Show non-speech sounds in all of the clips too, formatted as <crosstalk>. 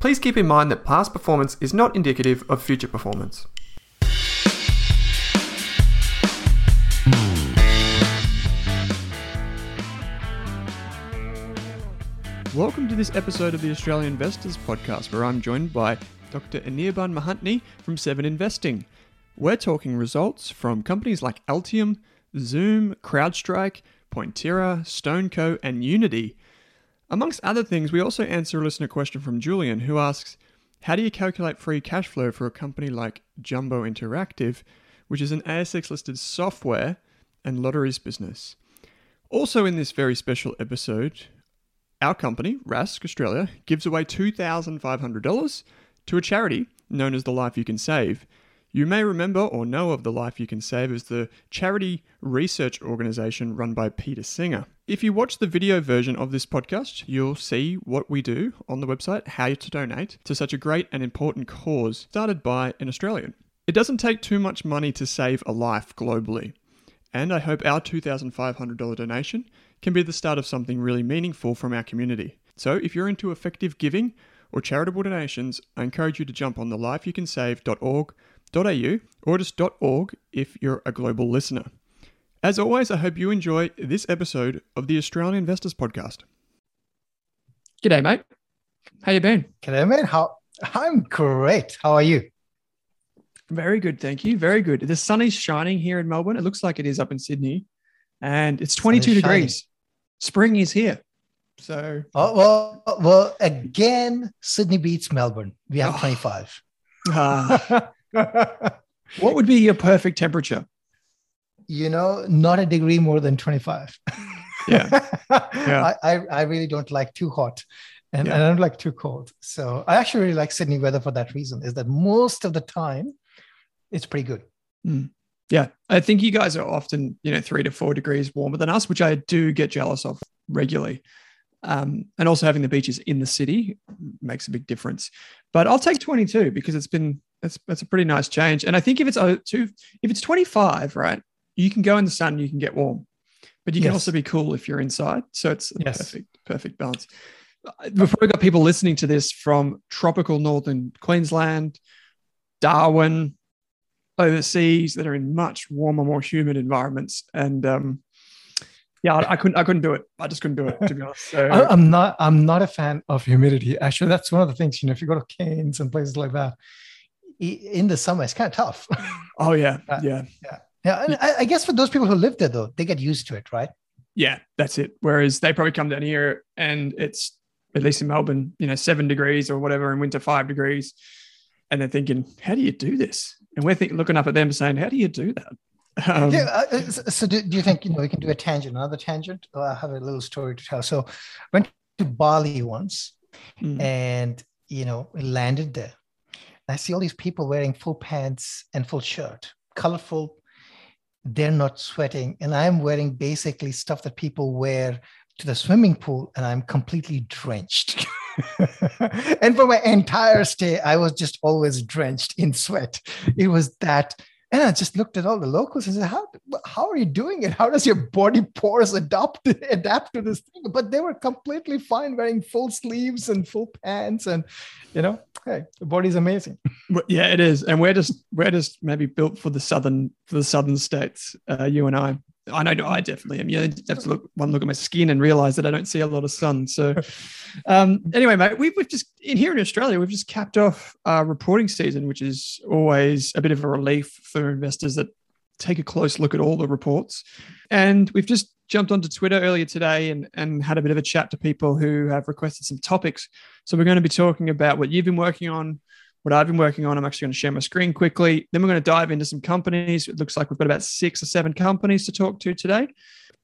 please keep in mind that past performance is not indicative of future performance. Welcome to this episode of the Australian Investors Podcast, where I'm joined by Dr. Anirban Mahanti from Seven Investing. We're talking results from companies like Altium, Zoom, CrowdStrike, Pointerra, StoneCo, and Unity. Amongst other things, we also answer a listener question from Julian who asks How do you calculate free cash flow for a company like Jumbo Interactive, which is an ASX listed software and lotteries business? Also, in this very special episode, our company, Rask Australia, gives away $2,500 to a charity known as the Life You Can Save. You may remember or know of the Life You Can Save as the charity research organisation run by Peter Singer. If you watch the video version of this podcast, you'll see what we do on the website, how to donate to such a great and important cause started by an Australian. It doesn't take too much money to save a life globally, and I hope our $2,500 donation can be the start of something really meaningful from our community. So if you're into effective giving or charitable donations, I encourage you to jump on the lifeyoucansave.org au or just .org if you're a global listener. As always, I hope you enjoy this episode of the Australian Investors Podcast. G'day, mate. How you been? G'day, mate. How I'm great. How are you? Very good, thank you. Very good. The sun is shining here in Melbourne. It looks like it is up in Sydney, and it's 22 degrees. Shining. Spring is here. So, oh, well, well, again, Sydney beats Melbourne. We have oh. 25. Uh, <laughs> <laughs> <laughs> what would be your perfect temperature? You know, not a degree more than 25. yeah. <laughs> yeah. I, I, really don't like too hot and, yeah. and I don't like too cold. So I actually really like Sydney weather for that reason, is that most of the time it's pretty good. Mm. Yeah. I think you guys are often, you know, three to four degrees warmer than us, which I do get jealous of regularly. Um, and also having the beaches in the city makes a big difference. But I'll take 22 because it's been that's that's a pretty nice change. And I think if it's uh, two, if it's 25, right, you can go in the sun, you can get warm, but you can yes. also be cool if you're inside. So it's yes. perfect, perfect balance. Before we got people listening to this from tropical northern Queensland, Darwin, overseas that are in much warmer, more humid environments, and um, yeah, I, I, couldn't. I couldn't do it. I just couldn't do it. To be honest, <laughs> so, I, am not. I'm not a fan of humidity. Actually, that's one of the things. You know, if you go to Cairns and places like that, in the summer, it's kind of tough. <laughs> Oh <laughs> yeah, yeah, yeah, yeah. And I, I guess for those people who live there, though, they get used to it, right? Yeah, that's it. Whereas they probably come down here and it's at least in Melbourne, you know, seven degrees or whatever, in winter five degrees, and they're thinking, "How do you do this?" And we're think, looking up at them saying, "How do you do that?" <laughs> Um, yeah. Uh, uh so, do, do, you think you know we can do a tangent, another tangent? Oh, I have a little story to tell. So, went to Bali once, mm. and you know, landed there, I see all these people wearing full pants and full shirt, colorful. They're not sweating. And I'm wearing basically stuff that people wear to the swimming pool, and I'm completely drenched. <laughs> and for my entire stay, I was just always drenched in sweat. It was that and I just looked at all the locals and said, "How how are you doing it? How does your body pores adapt adapt to this thing?" But they were completely fine wearing full sleeves and full pants, and you know, hey, the body's amazing. Yeah, it is, and we're just we're just maybe built for the southern for the southern states. Uh, you and I. I know I definitely am. You have to look one look at my skin and realize that I don't see a lot of sun. So, <laughs> um, anyway, mate, we've, we've just in here in Australia, we've just capped off our reporting season, which is always a bit of a relief for investors that take a close look at all the reports. And we've just jumped onto Twitter earlier today and, and had a bit of a chat to people who have requested some topics. So we're going to be talking about what you've been working on, what I've been working on. I'm actually going to share my screen quickly. Then we're going to dive into some companies. It looks like we've got about six or seven companies to talk to today.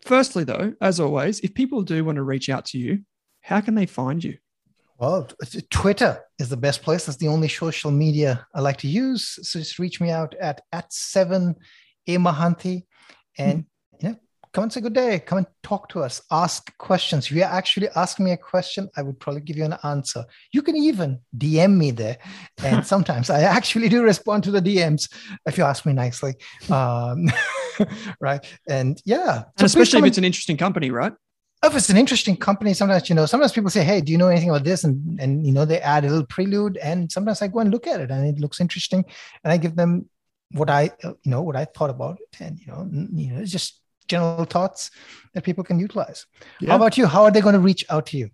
Firstly, though, as always, if people do want to reach out to you, how can they find you? Well, Twitter is the best place. That's the only social media I like to use. So just reach me out at at seven a Mahanti, and mm-hmm. you know, come and say good day. Come and talk to us. Ask questions. If you actually ask me a question, I would probably give you an answer. You can even DM me there, and <laughs> sometimes I actually do respond to the DMs if you ask me nicely. Um, <laughs> right? And yeah, and so especially if it's an interesting company, right? if it's an interesting company, sometimes you know, sometimes people say, "Hey, do you know anything about this?" and and you know, they add a little prelude, and sometimes I go and look at it, and it looks interesting, and I give them what I you know what I thought about it, and you know, you know, it's just general thoughts that people can utilize. Yeah. How about you? How are they going to reach out to you?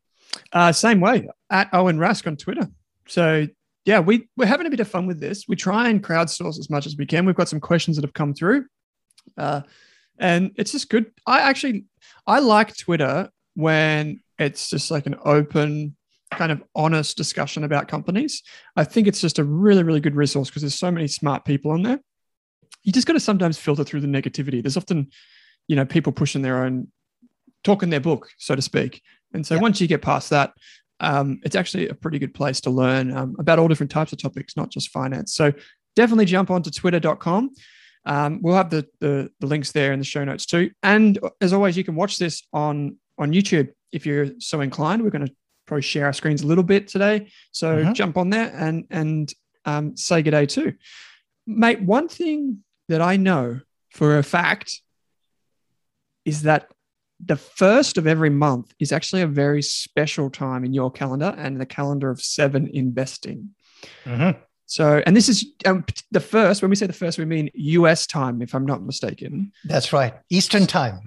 Uh, same way at Owen Rask on Twitter. So yeah, we we're having a bit of fun with this. We try and crowdsource as much as we can. We've got some questions that have come through. Uh, and it's just good. I actually I like Twitter when it's just like an open kind of honest discussion about companies. I think it's just a really really good resource because there's so many smart people on there. You just got to sometimes filter through the negativity. There's often, you know, people pushing their own talking their book, so to speak. And so yeah. once you get past that, um, it's actually a pretty good place to learn um, about all different types of topics, not just finance. So definitely jump onto twitter.com. Um, we'll have the, the, the links there in the show notes too. And as always, you can watch this on on YouTube if you're so inclined. We're going to probably share our screens a little bit today, so mm-hmm. jump on there and and um, say good day too, mate. One thing that I know for a fact is that the first of every month is actually a very special time in your calendar and the calendar of seven investing. Mm-hmm. So, and this is um, the first, when we say the first, we mean US time, if I'm not mistaken. That's right. Eastern time.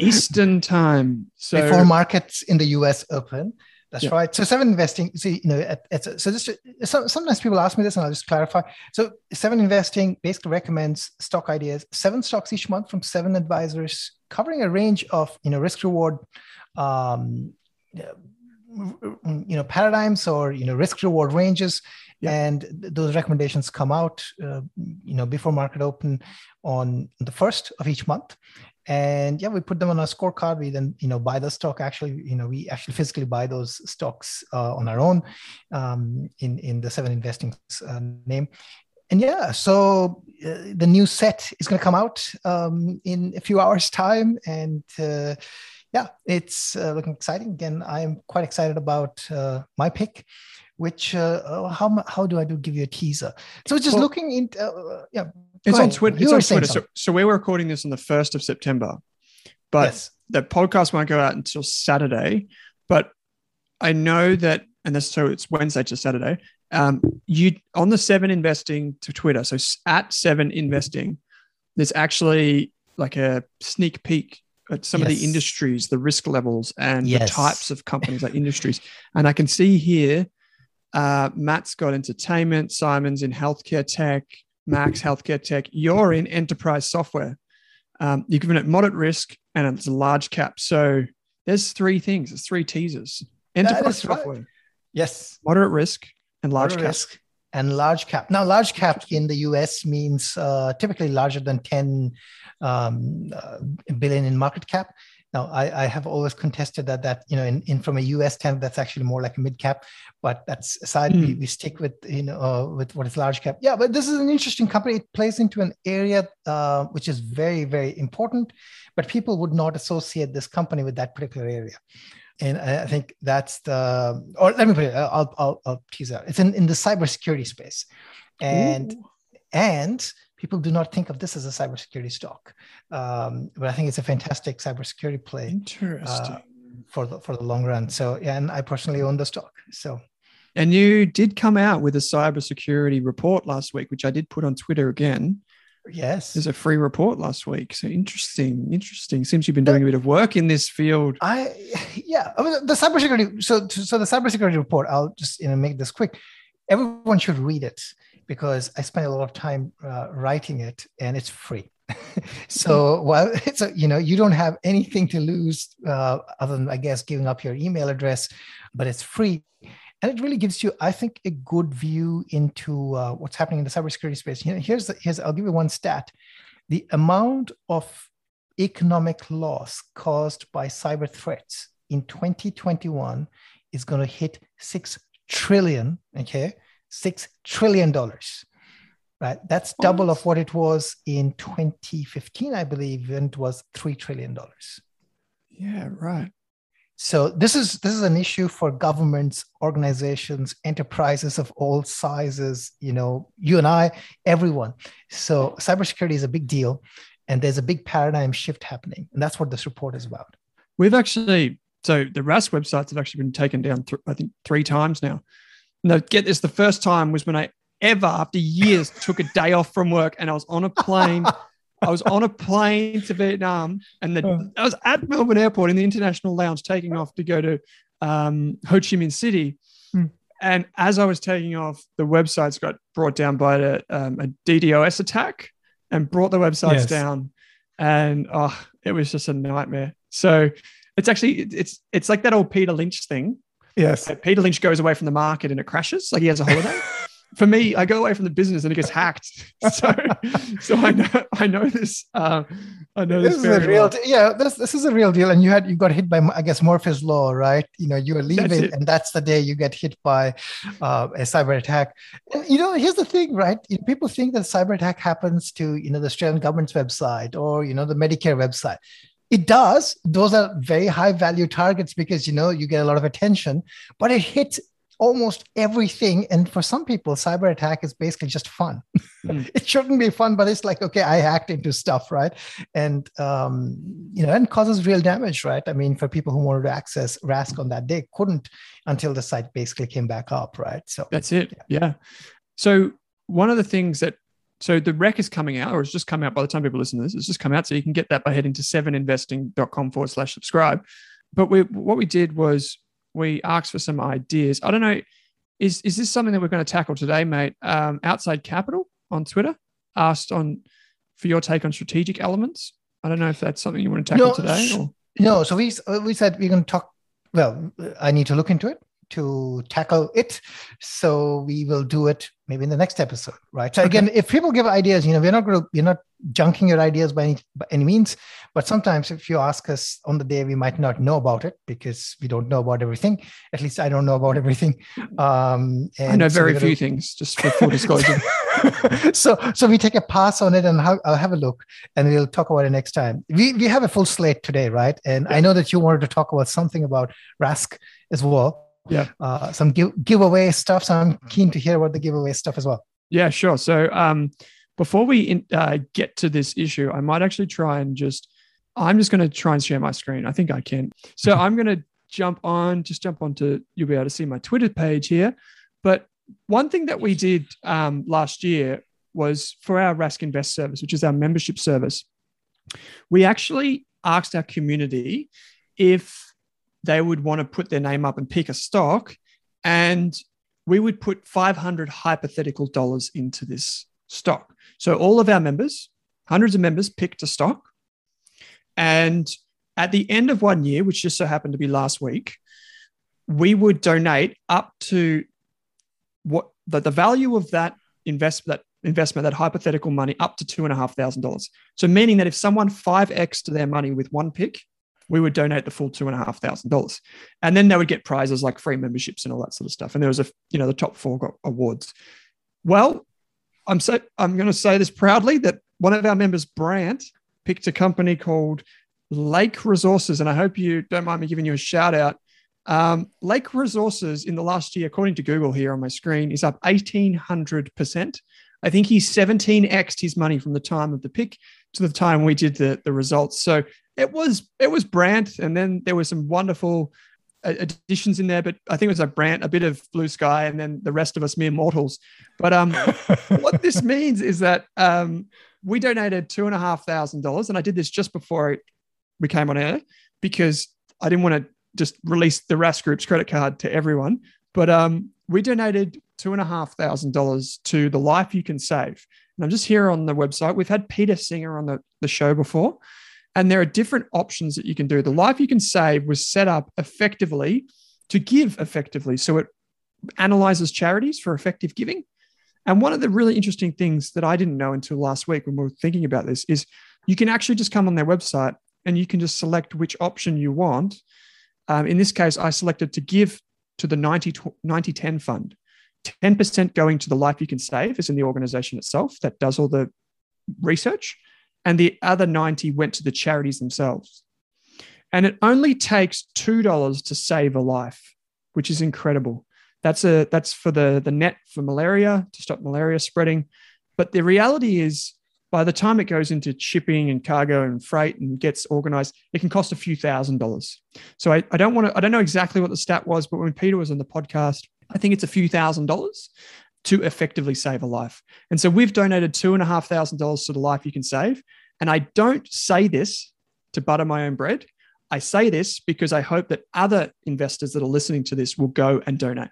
Eastern time. <laughs> So, before markets in the US open. That's yeah. right. So seven investing, see, you know, it's, so this, so sometimes people ask me this and I'll just clarify. So seven investing basically recommends stock ideas, seven stocks each month from seven advisors covering a range of, you know, risk reward, um, you know, paradigms or, you know, risk reward ranges yeah. and those recommendations come out uh, you know before market open on the first of each month and yeah we put them on our scorecard. We then you know buy the stock. Actually you know we actually physically buy those stocks uh, on our own um, in in the seven investing uh, name. And yeah so uh, the new set is going to come out um, in a few hours time. And uh, yeah it's uh, looking exciting. Again i am quite excited about uh, my pick which how how do I do give you a teaser? So just well, looking into uh, yeah. It's on Twitter. It's on Twitter. So, so we're recording this on the first of September, but yes. the podcast won't go out until Saturday. But I know that, and that's so it's Wednesday to Saturday. Um, you on the Seven Investing to Twitter. So at Seven Investing, there's actually like a sneak peek at some yes. of the industries, the risk levels, and yes. the types of companies, like industries. And I can see here uh, Matt's got entertainment. Simon's in healthcare tech. Max healthcare tech. You're in enterprise software. Um, you're given it moderate risk and it's a large cap. So there's three things. There's three teasers. Enterprise software. Right. Yes. Moderate risk and large moderate cap. Risk and large cap. Now, large cap in the US means uh, typically larger than 10 um, uh, billion in market cap. Now, I, I, have always contested that that you know, in, in from a U.S. standard, that's actually more like a mid cap. But that's aside, mm. we, hmm. we stick with you know uh, with what is large cap. Yeah, but this is an interesting company. It plays into an area uh, which is very very important, but people would not associate this company with that particular area. And I think that's the, or let me put it, I'll, I'll, I'll tease out. It's in, in the cybersecurity space. And, Ooh. and people do not think of this as a cybersecurity stock, um, but I think it's a fantastic cybersecurity play. Interesting. Uh, for the for the long run. So, and I personally own the stock. So, and you did come out with a cybersecurity report last week, which I did put on Twitter again. Yes, there's a free report last week. So interesting, interesting. Seems you've been doing a bit of work in this field. I, yeah, I mean, the cybersecurity. So, so the cybersecurity report. I'll just you know make this quick. Everyone should read it because I spent a lot of time uh, writing it and it's free. <laughs> so well, <laughs> so you know, you don't have anything to lose uh, other than I guess giving up your email address, but it's free. And it really gives you, I think, a good view into uh, what's happening in the cybersecurity space. You know, here's the, here's I'll give you one stat: the amount of economic loss caused by cyber threats in 2021 is going to hit six trillion. Okay, six trillion dollars. Right, that's double of what it was in 2015, I believe, when it was three trillion dollars. Yeah, right. So this is this is an issue for governments, organizations, enterprises of all sizes. You know, you and I, everyone. So cybersecurity is a big deal, and there's a big paradigm shift happening, and that's what this report is about. We've actually so the Rask websites have actually been taken down. Th- I think three times now. No, get this: the first time was when I ever, after years, <laughs> took a day off from work and I was on a plane. I was on a plane to Vietnam, and the, I was at Melbourne Airport in the international lounge, taking off to go to um, Ho Chi Minh City. Mm. And as I was taking off, the websites got brought down by a, um, a DDoS attack and brought the websites yes. down. And oh, it was just a nightmare. So it's actually it's it's like that old Peter Lynch thing. Yes, Peter Lynch goes away from the market and it crashes, like he has a holiday. For me, I go away from the business and it gets hacked. <laughs> So, so I know I know this. Uh, I know this, this is a real. Well. yeah, this this is a real deal. And you had you got hit by I guess Murphy's law, right? You know, you are leaving, that's and that's the day you get hit by uh, a cyber attack. And, you know, here's the thing, right? People think that cyber attack happens to you know the Australian government's website or you know the Medicare website it does. Those are very high value targets because you know you get a lot of attention but it hits almost everything. And for some people cyber attack is basically just fun. Mm. <laughs> it shouldn't be fun but it's like okay i hacked into stuff right? And um, you know and causes real damage right? I mean for people who wanted to access rask on that day couldn't until the site basically came back up right? So that's it. yeah, yeah. so one of the things that so the rec is coming out, or it's just come out by the time people listen to this. It's just come out, so you can get that by heading to seveninvesting.com forward slash subscribe. But we, what we did was we asked for some ideas. I don't know, is is this something that we're going to tackle today, mate? Um, Outside Capital on Twitter asked on for your take on strategic elements. I don't know if that's something you want to tackle no, today. Or? No, so we we said we're going to talk. Well, I need to look into it to tackle it. So we will do it maybe in the next episode, right? So again, if people give ideas, you know, we're not going to, we're not junking your ideas by any, by any means, but sometimes if you ask us on the day, we might not know about it because we don't know about everything. At least I don't know about everything. <laughs> Um, I know very so few things, just for full disclosure. <laughs> <laughs> so, so we take a pass on it and I'll have a look and we'll talk about it next time. We, we have a full slate today, right? And yeah. I know that you wanted to talk about something about Rask as well yeah. Uh, some give, giveaway stuff. So i'm keen to hear about the giveaway stuff as well. Yeah sure. So um, before we in, uh, get to this issue i might actually try and just i'm just going to try and share my screen. I think i can. So i'm going to jump on just jump onto you'll be able to see my twitter page here. But one thing that we did um, last year was for our rask invest service which is our membership service we actually asked our community if they would want to put their name up and pick a stock. And we would put 500 hypothetical dollars into this stock. So all of our members, hundreds of members, picked a stock. And at the end of one year, which just so happened to be last week, we would donate up to what the, the value of that investment, that investment, that hypothetical money, up to two and a half thousand dollars. So meaning that if someone five x to their money with one pick, we would donate the full two and a half thousand dollars. And then they would get prizes like free memberships and all that sort of stuff. And there was a, you know, the top four got awards. Well, I'm so I'm going to say this proudly that one of our members, Brant, picked a company called Lake Resources, and I hope you don't mind me giving you a shout out. Um, Lake Resources in the last year, according to Google here on my screen, is up 1800%. I think he's 17x his money from the time of the pick to the time we did the, the results. So it was it was Brant, and then there were some wonderful uh, additions in there. But I think it was like Brant, a bit of Blue Sky, and then the rest of us mere mortals. But um, <laughs> what this means is that um, we donated two and a half thousand dollars, and I did this just before we came on air because I didn't want to just release the Rask Group's credit card to everyone. But um, we donated two and a half thousand dollars to the Life You Can Save. And I'm just here on the website. We've had Peter Singer on the, the show before. And there are different options that you can do. The life you can save was set up effectively to give effectively. So it analyzes charities for effective giving. And one of the really interesting things that I didn't know until last week when we were thinking about this is you can actually just come on their website and you can just select which option you want. Um, in this case, I selected to give to the 90 90 10 fund. 10% going to the life you can save is in the organization itself that does all the research. And the other 90 went to the charities themselves. And it only takes $2 to save a life, which is incredible. That's a that's for the, the net for malaria to stop malaria spreading. But the reality is by the time it goes into shipping and cargo and freight and gets organized, it can cost a few thousand dollars. So I, I don't want to, I don't know exactly what the stat was, but when Peter was on the podcast, I think it's a few thousand dollars to effectively save a life. And so we've donated two and a half thousand dollars to the life you can save. And I don't say this to butter my own bread. I say this because I hope that other investors that are listening to this will go and donate.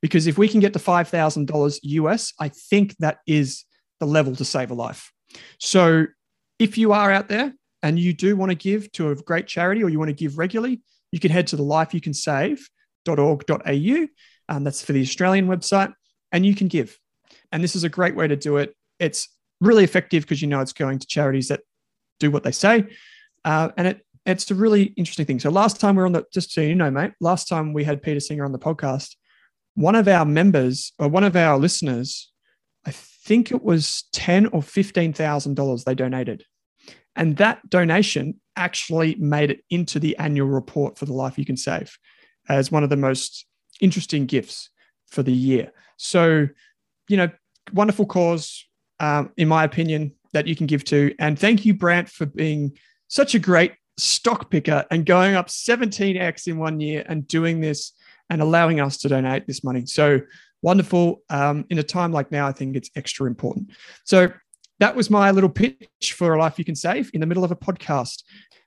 Because if we can get to $5,000 US, I think that is the level to save a life. So if you are out there and you do want to give to a great charity or you want to give regularly, you can head to the lifeyoucansave.org.au. Um, that's for the Australian website, and you can give. And this is a great way to do it. It's really effective because you know it's going to charities that do what they say. Uh, and it it's a really interesting thing. So last time we are on the just so you know, mate, last time we had Peter Singer on the podcast, one of our members or one of our listeners, I think it was ten or fifteen thousand dollars they donated, and that donation actually made it into the annual report for the Life You Can Save as one of the most interesting gifts for the year. So, you know, wonderful cause, um, in my opinion, that you can give to. And thank you, Brant, for being such a great stock picker and going up 17x in one year and doing this and allowing us to donate this money. So wonderful. Um, in a time like now, I think it's extra important. So that was my little pitch for a life you can save in the middle of a podcast.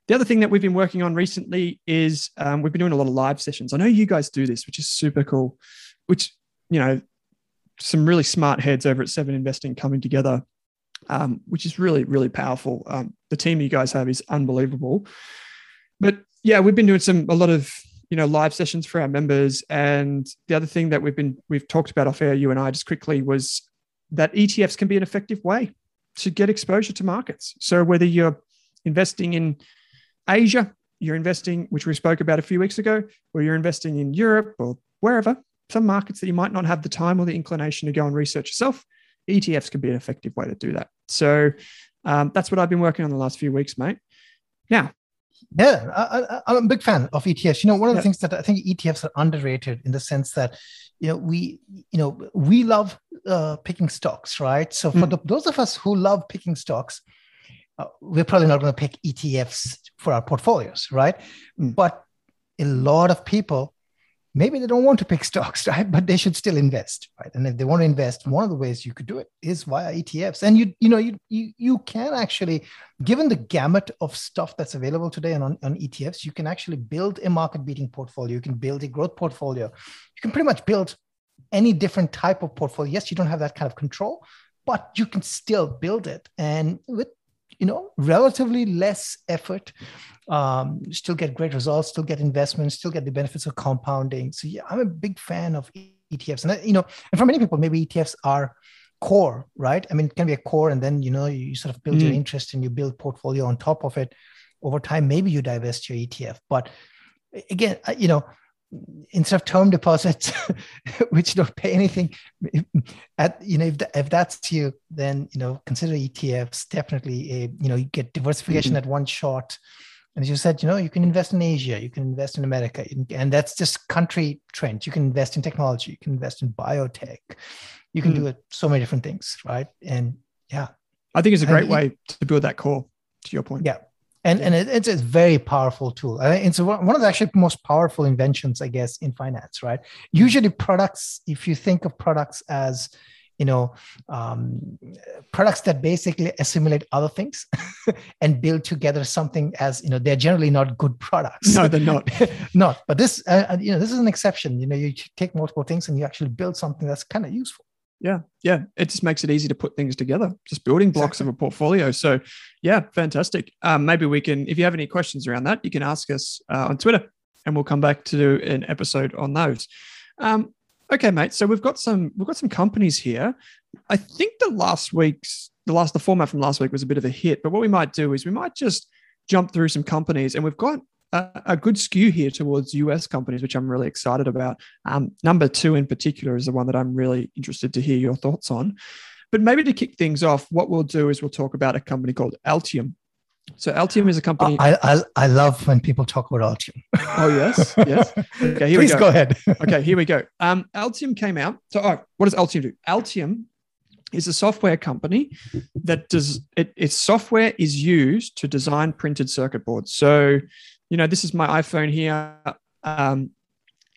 The other thing that we've been working on recently is um, we've been doing a lot of live sessions. I know you guys do this, which is super cool, which, you know, some really smart heads over at Seven Investing coming together um, which is really, really powerful. Um, the team you guys have is unbelievable. But yeah, we've been doing some a lot of you know live sessions for our members, and the other thing that we've been we've talked about off air, you and I, just quickly was that ETFs can be an effective way to get exposure to markets. So whether you're investing in Asia, you're investing, which we spoke about a few weeks ago, or you're investing in Europe or wherever, some markets that you might not have the time or the inclination to go and research yourself, ETFs can be an effective way to do that. So um, that's what I've been working on the last few weeks, mate. Yeah. Yeah, I, am a big fan of ETFs. You know, one of the yeah. things that I think ETFs are underrated in the sense that, you know, we, you know, we love uh, picking stocks, right? So for mm. the, those of us who love picking stocks, uh, we're probably not going to pick ETFs for our portfolios, right? Mm. But a lot of people maybe they don't want to pick <laughs> stocks, right? But they should still invest, right? And if they want to invest, one of the ways you could do it is via ETFs. And you, you know, you you you can actually, given the gamut of stuff that's available today on, on ETFs, you can actually build a market-beating portfolio. You can build a growth portfolio. You can pretty much build any different type of portfolio. Yes, you don't have that kind of control, but you can still build it. And with you know relatively less effort um, still get great results still get investments still get the benefits of compounding. So yeah i'm a big fan of etfs and you know and for many people maybe etfs are core right? I mean it can be a core and then you know you sort of build mm. your interest and you build portfolio on top of it. Over time maybe you divest your etf but again you know instead of term deposits <laughs> which don't pay anything at you know if, the, if that's you then you know consider etfs definitely a you know you get diversification mm-hmm. at one shot. And as you said you know you can invest in asia you can invest in america and that's just country trends. You can invest in technology you can invest in biotech. You can mm. do it so many different things right? And yeah. I think it's a great and way to build that core to your point. Yeah and and it, it's a very powerful tool. It's one of the actually most powerful inventions i guess in finance right? Usually products if you think of products as you know um, products that basically assimilate other things <laughs> and build together something as you know they're generally not good products. No they're not. <laughs> Not. But this uh, uh, you know this is an exception. You know you take multiple things and you actually build something that's kind of useful yeah yeah. It just makes it easy to put things together just building blocks exactly. of a portfolio. So yeah fantastic. Um, maybe we can if you have any questions around that you can ask us uh, on twitter and we'll come back to do an episode on those. Um, okay mate so we've got some we've got some companies here. I think the last week's the last the format from last week was a bit of a hit but what we might do is we might just jump through some companies and we've got a, a, good skew here towards US companies, which I'm really excited about. Um, number two in particular is the one that I'm really interested to hear your thoughts on. But maybe to kick things off, what we'll do is we'll talk about a company called Altium. So Altium is a company. I, I, I love when people talk about Altium. oh yes, yes. <laughs> Okay, here Please we go. go ahead. <laughs> okay, here we go. Um, Altium came out. So, oh, what does Altium do? Altium is a software company that does it, its software is used to design printed circuit boards. So, you know, this is my iPhone here. Um,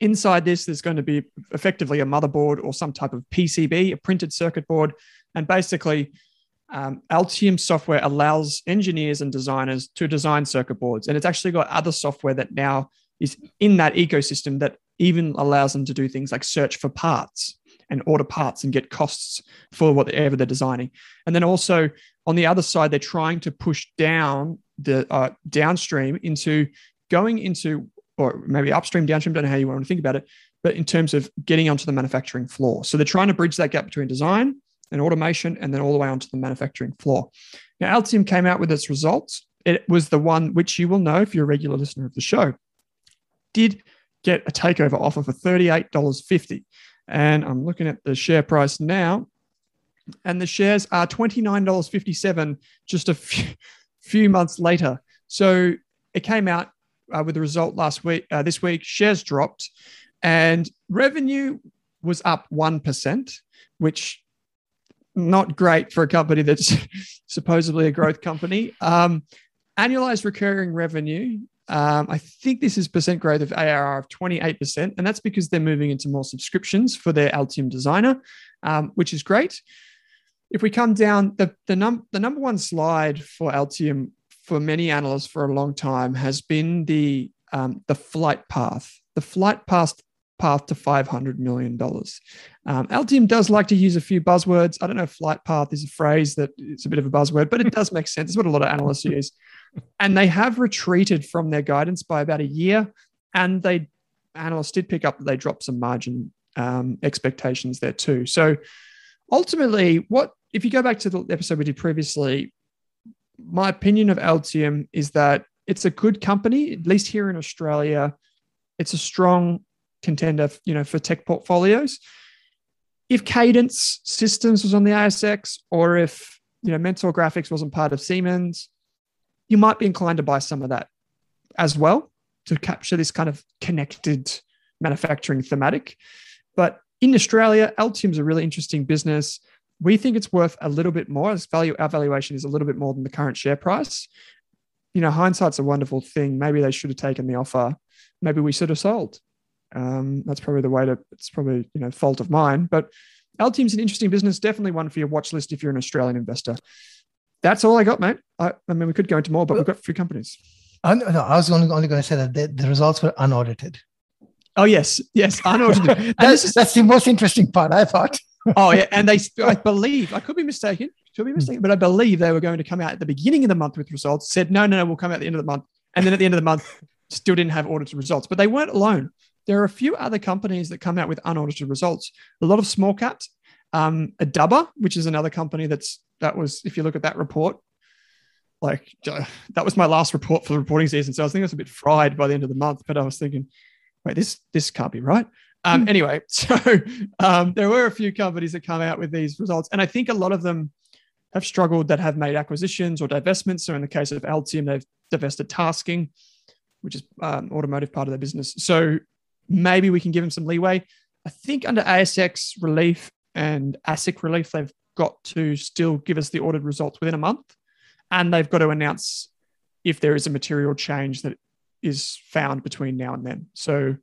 inside this, there's going to be effectively a motherboard or some type of PCB, a printed circuit board, and basically um, Altium software allows engineers and designers to design circuit boards. And it's actually got other software that now is in that ecosystem that even allows them to do things like search for parts and order parts and get costs for whatever they're designing. And then also on the other side, they're trying to push down the uh, downstream into going into, or maybe upstream, downstream, don't know how you want to think about it, but in terms of getting onto the manufacturing floor. So they're trying to bridge that gap between design and automation, and then all the way onto the manufacturing floor. Now, Altium came out with its results. It was the one which you will know if you're a regular listener of the show, did get a takeover offer for $38.50. And I'm looking at the share price now, and the shares are $29.57 just a few, <laughs> few months later. So it came out uh, with the result last week, uh, this week, shares dropped, and revenue was up 1%, which not great for a company that's <laughs> supposedly a growth company. Um, annualized recurring revenue, um, I think this is percent growth of ARR of 28%, and that's because they're moving into more subscriptions for their Altium Designer, um, which is great. If we come down, the, the, num- the number one slide for Altium for many analysts for a long time has been the, um, the flight path. The flight path path to $500 million. Um, Altium does like to use a few buzzwords. I don't know if flight path is a phrase that it's a bit of a buzzword, but it does make sense. It's what a lot of analysts use. And they have retreated from their guidance by about a year. And they analysts did pick up that they dropped some margin um, expectations there too. So ultimately, what if you go back to the episode we did previously, my opinion of Altium is that it's a good company, at least here in Australia. It's a strong contender, you know, for tech portfolios. If Cadence Systems was on the ASX, or if you know Mentor Graphics wasn't part of Siemens, you might be inclined to buy some of that as well to capture this kind of connected manufacturing thematic. But in Australia, Altium's a really interesting business. We think it's worth a little bit more. Its value, our valuation is a little bit more than the current share price. You know, hindsight's a wonderful thing. Maybe they should have taken the offer. Maybe we should have sold. Um, that's probably the way to. It's probably you know fault of mine, but Altium's an interesting business. Definitely one for your watch list if you're an Australian investor. That's all I got, mate. I, I mean, we could go into more, but we've got a few companies. I, no, I was only, only going to say that the, the results were unaudited. Oh yes, yes, unaudited. <laughs> that's, that's the most interesting part, I thought. <laughs> oh yeah, and they, I believe, I could be mistaken, could be mistaken, but I believe they were going to come out at the beginning of the month with results. Said no, no, no, we'll come out at the end of the month, and then at the end of the month, still didn't have audited results. But they weren't alone there are a few other companies that come out with unaudited results. A lot of small caps. Um, Adaba, which is another company that's that was, if you look at that report, like uh, that was my last report for the reporting season. So I was thinking I was a bit fried by the end of the month, but I was thinking, wait, this this can't be right. Um, hmm. anyway, <laughs> so um, there were a few companies that come out with these results, and I think a lot of them have struggled that have made acquisitions or divestments. So in the case of Altium, they've divested TASKING, which is um, automotive part of their business. So maybe we can give them some leeway. I think under ASX relief and ASIC relief, they've got to still give us the audit results within a month. And they've got to announce if there is a material change that is found between now and then. So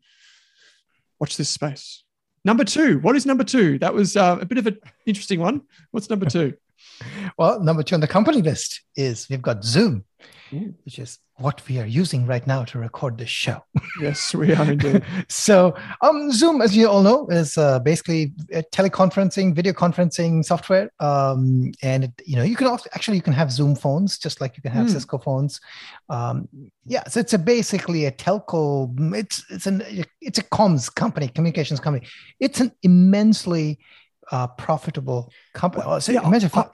watch this space. Number two, what is number two? That was uh, a bit of an interesting one. What's number two? <laughs> well, number two on the company list is we've got Zoom, Ooh. which is what we are using right now to record this show. yes, we are indeed. <laughs> so, um, Zoom, as you all know, is uh, basically teleconferencing, video conferencing software. Um, and it, you know, you can also actually you can have Zoom phones, just like you can have mm. Cisco phones. Um, yeah, so it's a basically a telco. It's it's an it's a comms company, communications company. It's an immensely uh, profitable company. Well, so yeah, imagine I,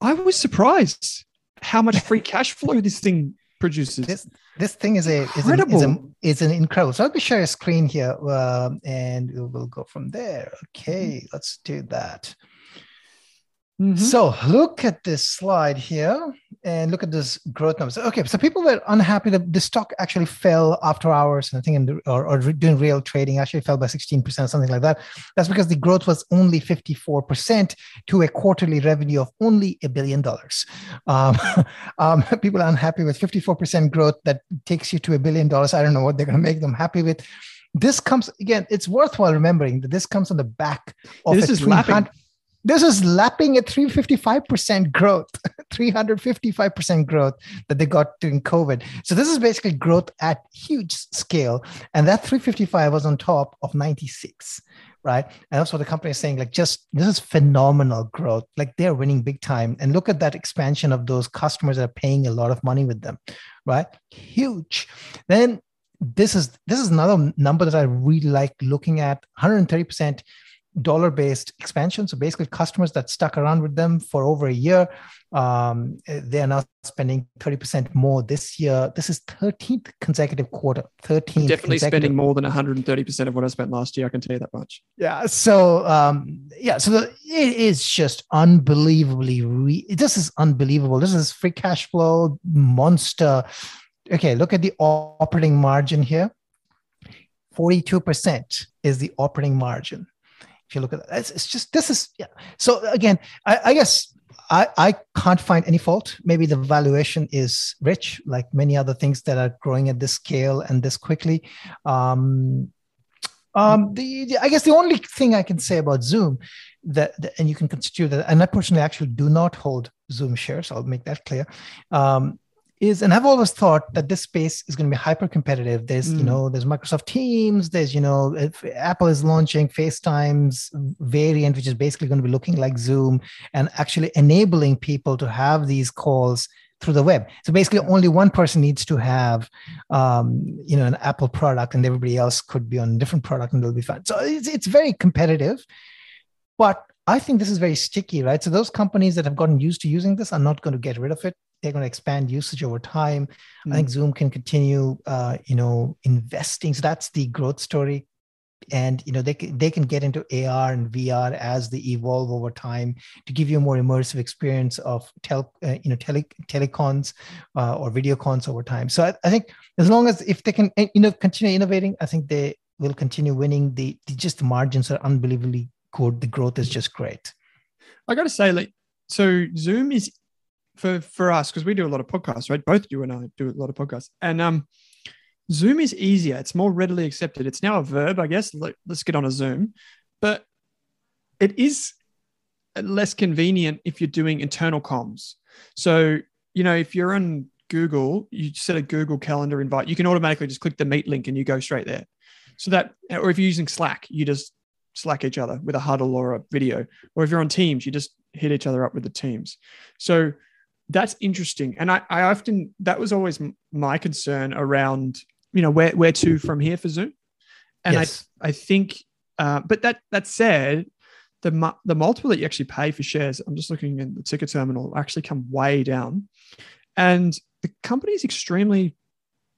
I was surprised how much <laughs> free cash flow this thing produces. This this thing is a is, an, is, a, is an incredible. So let me share a screen here, um, and we'll go from there. Okay, let's do that. Mm-hmm. So look at this slide here and look at this growth numbers. Okay, so people were unhappy that the stock actually fell after hours, and I think, in, or, or doing real trading actually fell by 16%, or something like that. That's because the growth was only 54% to a quarterly revenue of only a billion dollars. Um, <laughs> um, people are unhappy with 54% growth that takes you to a billion dollars. I don't know what they're going to make them happy with. This comes again. It's worthwhile remembering that this comes on the back of this is lapping this is lapping a 355% growth <laughs> 355% growth that they got during covid. So this is basically growth at huge scale and that 355 was on top of 96 right? And that's what the company is saying like just this is phenomenal growth. Like they're winning big time. And look at that expansion of those customers that are paying a lot of money with them right? Huge. Then this is this is another number that i really like looking at 130% dollar based expansion. So basically, customers that stuck around with them for over a year, um, they are now spending 30% more this year. This is 13th consecutive quarter. 13th definitely spending more than 130% of what I spent last year. I can tell you that much. Yeah. So, um, yeah. So the, it is just unbelievably, re- this is unbelievable. This is free cash flow monster. Okay. Look at the operating margin here. 42% is the operating margin if you look at that it's, it's just this is yeah so again i, I guess I, I can't find any fault. Maybe the valuation is rich, like many other things that are growing at this scale and this quickly. Um, um, the, I guess the only thing I can say about Zoom that, that, and you can constitute that, and I personally actually do not hold Zoom shares. I'll make that clear. Um, is and i've always thought that this space is going to be hyper competitive there's mm. you know there's microsoft teams there's you know apple is launching facetime's variant which is basically going to be looking like zoom and actually enabling people to have these calls through the web. So basically only one person needs to have um, you know an apple product and everybody else could be on a different product and they'll be fine. So it's, it's very competitive but I think this is very sticky, right? So those companies that have gotten used to using this are not going to get rid of it they're going to expand usage over time. Mm. I think hmm. Zoom can continue, uh, you know, investing. So that's the growth story. And you know they can, they can get into AR and VR as they evolve over time to give you a more immersive experience of tel, uh, you know tele, telecons uh, or video cons over time. So I, I think as long as if they can eh, you know continue innovating, I think they will continue winning. The, the just the margins are unbelievably good. The growth is just great. I got to say, like, so Zoom is for for us because we do a lot of podcasts, right? Both you and I do a lot of podcasts, and um, Zoom is easier. It's more readily accepted. It's now a verb, I guess. Let's get on a Zoom, but it is less convenient if you're doing internal comms. So you know, if you're on Google, you set a Google Calendar invite. You can automatically just click the Meet link and you go straight there. So that, or if you're using Slack, you just Slack each other with a huddle or a video. Or if you're on Teams, you just hit each other up with the Teams. So that's interesting. And I, I often, that was always my concern around, you know, where, where to from here for Zoom. And yes. I, I think, uh, but that, that said, the, the multiple that you actually pay for shares, I'm just looking in the ticker terminal, actually come way down. And the company is extremely,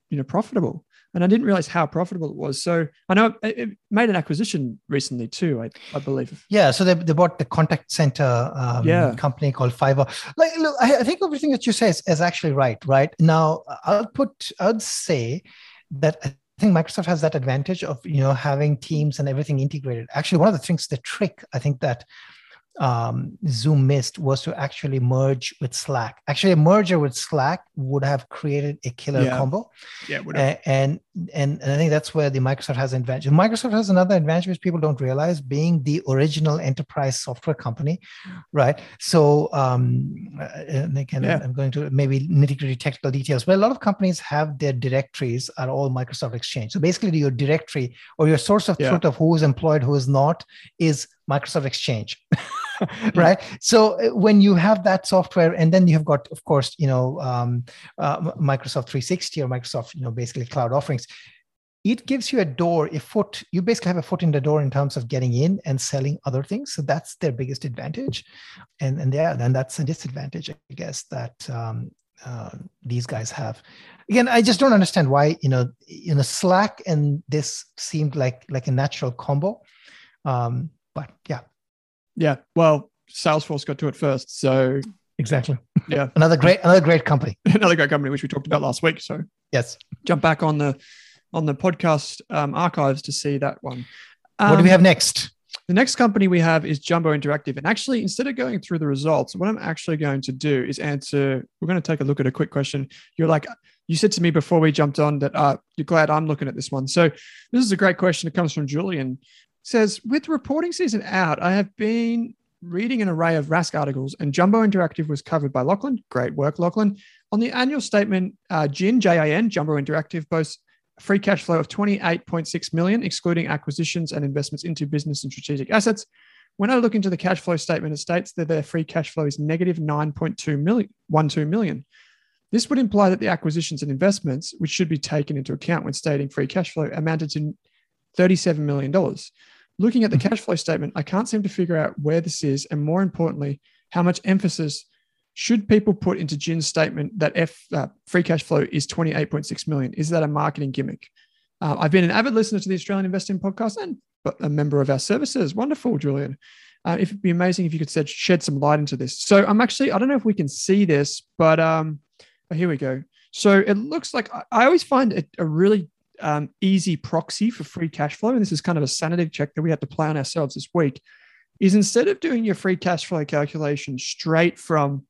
you know, profitable and I didn't realize how profitable it was. So I know it made an acquisition recently too, I, I believe. Yeah, so they, they bought the contact center um, yeah. company called Five9. Like, look, I, I think everything that you say is, is actually right. Right now, I'll put, I'd say that I think Microsoft has that advantage of you know having teams and everything integrated. Actually, one of the things, the trick I think that um, Zoom missed was to actually merge with Slack. Actually, a merger with Slack would have created a killer yeah. combo. Yeah, and, and, and and I think that's where the Microsoft has an advantage. Microsoft has another advantage which people don't realize, being the original enterprise software company, right? So, um, and again, yeah. I'm going to maybe nitty gritty technical details, but a lot of companies have their directories are all Microsoft Exchange. So basically, your directory or your source of truth of who is employed, who is not, is Microsoft Exchange. <laughs> <laughs> right <laughs> so uh, when you have that software and then you have got of course you know um, uh, microsoft 360 or microsoft you know basically cloud offerings it gives you a door a foot you basically have a foot in the door in terms of getting in and selling other things so that's their biggest advantage and and yeah then that's a disadvantage i guess that um, uh, these guys have. Again, I just don't understand why you know you know Slack and this seemed like like a natural combo. Um, but yeah, yeah. Well, Salesforce got to it first, so exactly. Yeah, <laughs> another great another great company. <laughs> another great company which we talked about last week. So yes, jump back on the on the podcast um, archives to see that one. Um, what do we um, have next? The next company we have is Jumbo Interactive. And actually, instead of going through the results, what I'm actually going to do is answer. We're going to take a look at a quick question. You're like, you said to me before we jumped on that uh, you're glad I'm looking at this one. So this is a great question. It comes from Julian. Says, with reporting season out, I have been reading an array of Rask articles, and Jumbo Interactive was covered by Lachlan. Great work, Lachlan. On the annual statement, uh, JIN, J-I-N, Jumbo Interactive boasts free cash flow of 28.6 million, excluding acquisitions and investments into business and strategic assets. When I look into the cash flow statement, it states that their free cash flow is negative 9.2 million, 12 million. This would imply that the acquisitions and investments, which should be taken into account when stating free cash flow, amounted to $37 million. Looking at the cash flow statement, I can't seem to figure out where this is, and more importantly, how much emphasis should people put into JIN's statement that F uh, free cash flow is 28.6 million? Is that a marketing gimmick? Uh, I've been an avid listener to the Australian Investing podcast and a member of our services. Wonderful, Julian. Uh, it'd be amazing if you could shed some light into this. So I'm actually, I don't know if we can see this, but um, oh, here we go. So it looks like I, I always find it a really um, easy proxy for free cash flow. And this is kind of a sanity check that we had to play on ourselves this week. Is instead of doing your free cash flow calculation straight from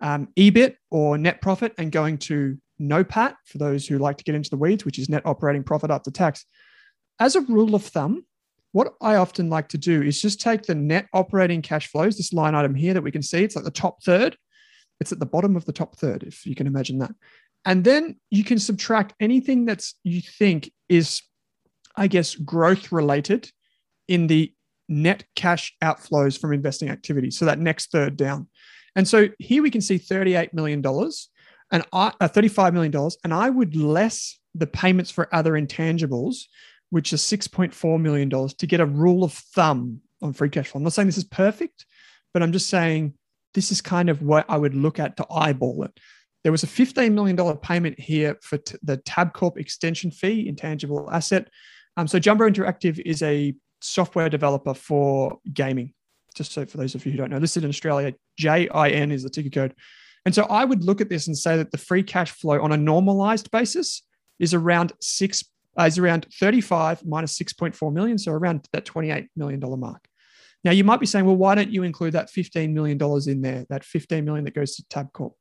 um, EBIT or net profit and going to NOPAT for those who like to get into the weeds, which is net operating profit after tax. As a rule of thumb, what I often like to do is just take the net operating cash flows, this line item here that we can see, it's like the top third. It's at the bottom of the top third, if you can imagine that. And then you can subtract anything that's you think is, I guess, growth related in the net cash outflows from investing activities. So that next third down. And so here we can see $38 million and I, uh, $35 million. And I would less the payments for other intangibles, which is $6.4 million to get a rule of thumb on free cash flow. I'm not saying this is perfect, but I'm just saying this is kind of what I would look at to eyeball it. There was a $15 million payment here for t- the Tabcorp extension fee, intangible asset. Um, so Jumbo Interactive is a software developer for gaming just so for those of you who don't know, listed in Australia, JIN is the ticker code. And so I would look at this and say that the free cash flow on a normalized basis is around six, uh, is around 35 minus 6.4 million. So around that $28 million mark. Now you might be saying, well, why don't you include that $15 million in there, that 15 million that goes to Tabcorp?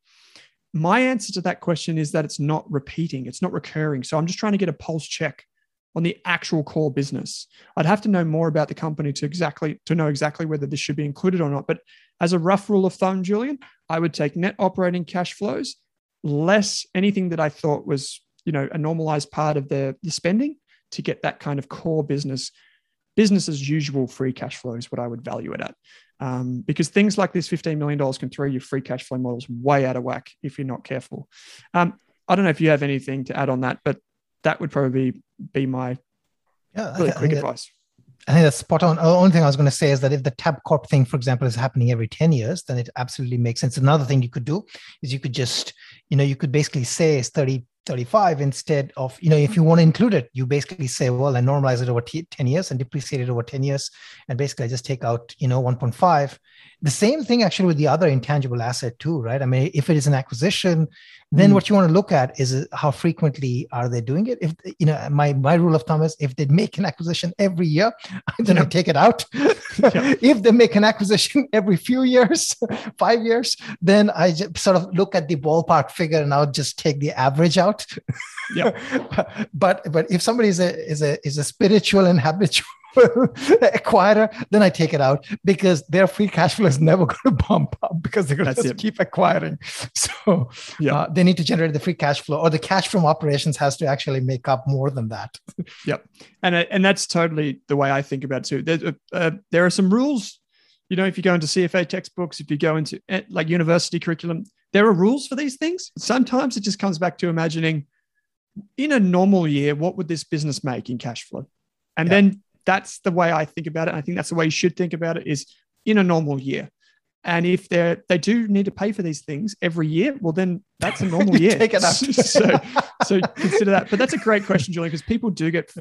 My answer to that question is that it's not repeating, it's not recurring. So I'm just trying to get a pulse check on the actual core business. I'd have to know more about the company to exactly to know exactly whether this should be included or not. But as a rough rule of thumb, Julian, I would take net operating cash flows less anything that I thought was you know a normalized part of the, the spending to get that kind of core business business as usual free cash flow is what I would value it at. Um, because things like this $15 million can throw your free cash flow models way out of whack if you're not careful. Um, I don't know if you have anything to add on that, but that would probably be, my yeah, really quick advice. I think that's spot on. The only thing I was going to say is that if the Tabcorp thing, for example, is happening every 10 years, then it absolutely makes sense. Another thing you could do is you could just, you know, you could basically say it's 30, 35 instead of, you know, if you want to include it, you basically say, well, I normalize it over t- 10 years and depreciate it over 10 years. And basically I just take out, you know, 1.5 the same thing actually with the other intangible asset too, right? I mean, if it is an acquisition, then mm. what you want to look at is how frequently are they doing it. If you know, my my rule of thumb is if they make an acquisition every year, <laughs> then yeah. I take it out. <laughs> yeah. If they make an acquisition <laughs> every few years, five years, then I just sort of look at the ballpark figure and I'll just take the average out. yeah. but but if somebody is a is a is a spiritual and habitual <laughs> acquirer, then I take it out because their free cash flow is never <laughs> going to bump up because they're going to just keep acquiring. <laughs> So yeah. Uh, they need to generate the free cash flow, or the cash from operations has to actually make up more than that. yep, and uh, and that's totally the way I think about it too. There, uh, uh, there are some rules. You know, if you go into CFA textbooks, if you go into eh, like university curriculum, there are rules for these things. Sometimes it just comes back to imagining in a normal year, what would this business make in cash flow? And then that's the way I think about it. I think that's the way you should think about it is in a normal year. And if they they do need to pay for these things every year, well, then that's a normal <laughs> year. Take it up. <laughs> so, so consider that. But that's a great question, Julian, because people do get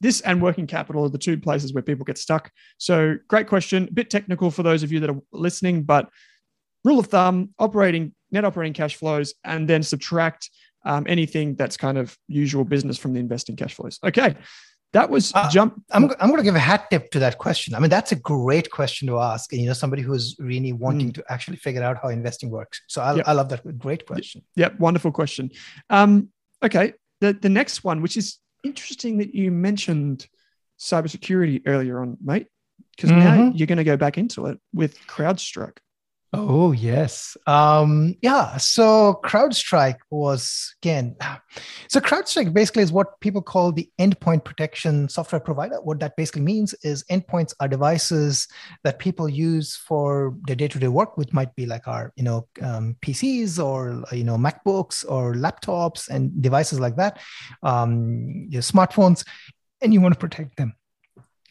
this and working capital are the two places where people get stuck. So, great question. A bit technical for those of you that are listening, but rule of thumb: operating net operating cash flows, and then subtract um, anything that's kind of usual business from the investing cash flows. Okay. That was uh, jump. I'm, I'm going to give a hat tip to that question. I mean, that's a great question to ask. And, you know, somebody who's really wanting mm. to actually figure out how investing works. So I, yep. I love that. Great question. Yep. Wonderful question. Um, okay. The, the next one, which is interesting that you mentioned cybersecurity earlier on, mate, because mm-hmm. now you're going to go back into it with CrowdStrike. Oh yes, um, yeah. So CrowdStrike was again. So CrowdStrike basically is what people call the endpoint protection software provider. What that basically means is endpoints are devices that people use for their day-to-day work, which might be like our you know um, PCs or you know MacBooks or laptops and devices like that, um, your smartphones, and you want to protect them.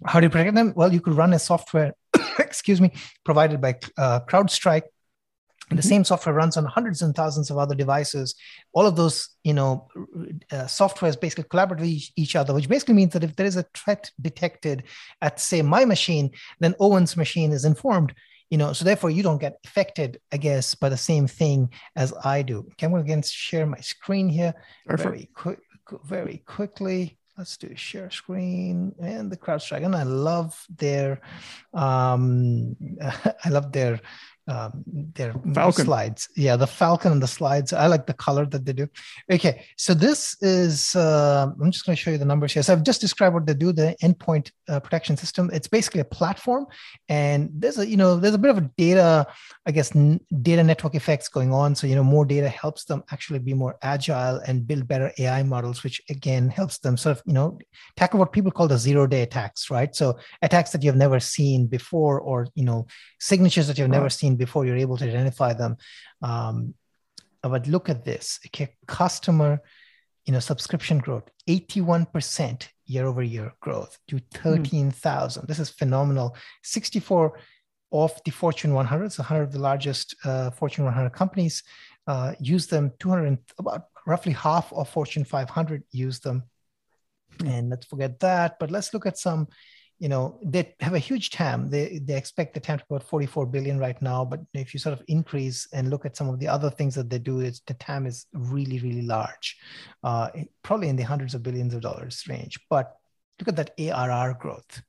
How do you protect them? Well, you could run a software <coughs> excuse me, provided by uh, CrowdStrike. And the mm-hmm. same software runs on hundreds and thousands of other devices. All of those, you know, uh, softwares basically collaborate with each, each, other, which basically means that if there is a threat detected at, say, my machine, then Owen's machine is informed. You know, so therefore you don't get affected, I guess, by the same thing as I do. Can we again share my screen here Perfect. very quick, very quickly? Let's do share screen and the CrowdStrike. And I love their, um, <laughs> I love their um, their Falcon. slides. Yeah, the Falcon and the slides. I like the color that they do. Okay, so this is. Uh, I'm just going to show you the numbers here. So I've just described what they do. The endpoint uh, protection system. It's basically a platform, and there's a you know there's a bit of a data, I guess, n- data network effects going on. So you know more data helps them actually be more agile and build better AI models, which again helps them sort of you know tackle what people call the zero day attacks, right? So attacks that you've never seen before, or you know signatures that you've right. never before you're able to identify them. Um, but look at this, okay, customer, you know, subscription growth, 81% year over year growth to hmm. 13,000. Mm. This is phenomenal. 64 of the Fortune 100, so 100 of the largest uh, Fortune 100 companies uh, use them. 200, about roughly half of Fortune 500 use them. Hmm. And let's forget that. But let's look at some you know they have a huge tam. They they expect the tam to be about 44 billion right now but if you sort of increase and look at some of the other things that they do it's the tam is really really large uh, probably in the hundreds of billions of dollars range. But look at that arr growth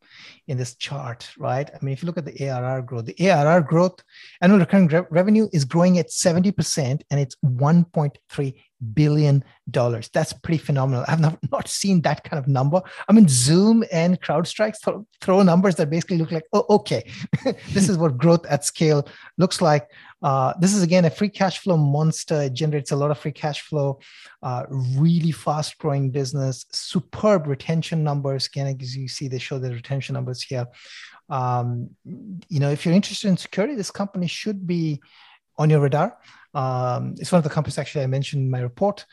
in this chart right i mean if you look at the arr growth the arr growth annual recurring re- revenue is growing at 70% and it's 1.3 billion dollars. That's pretty phenomenal. I've not, <laughs> not seen that kind of number. I mean, Zoom and CrowdStrike throw, throw numbers that basically look like, oh, okay, <laughs> this is what growth at scale looks like. Uh, this is again a free cash flow monster. It generates a lot of free cash flow. Uh, really fast growing business. Superb retention numbers. Again, as you see, they show the retention numbers here. Um, you know, if you're interested in security, this company should be on your radar. Um, it's one of the companies actually I mentioned in my report,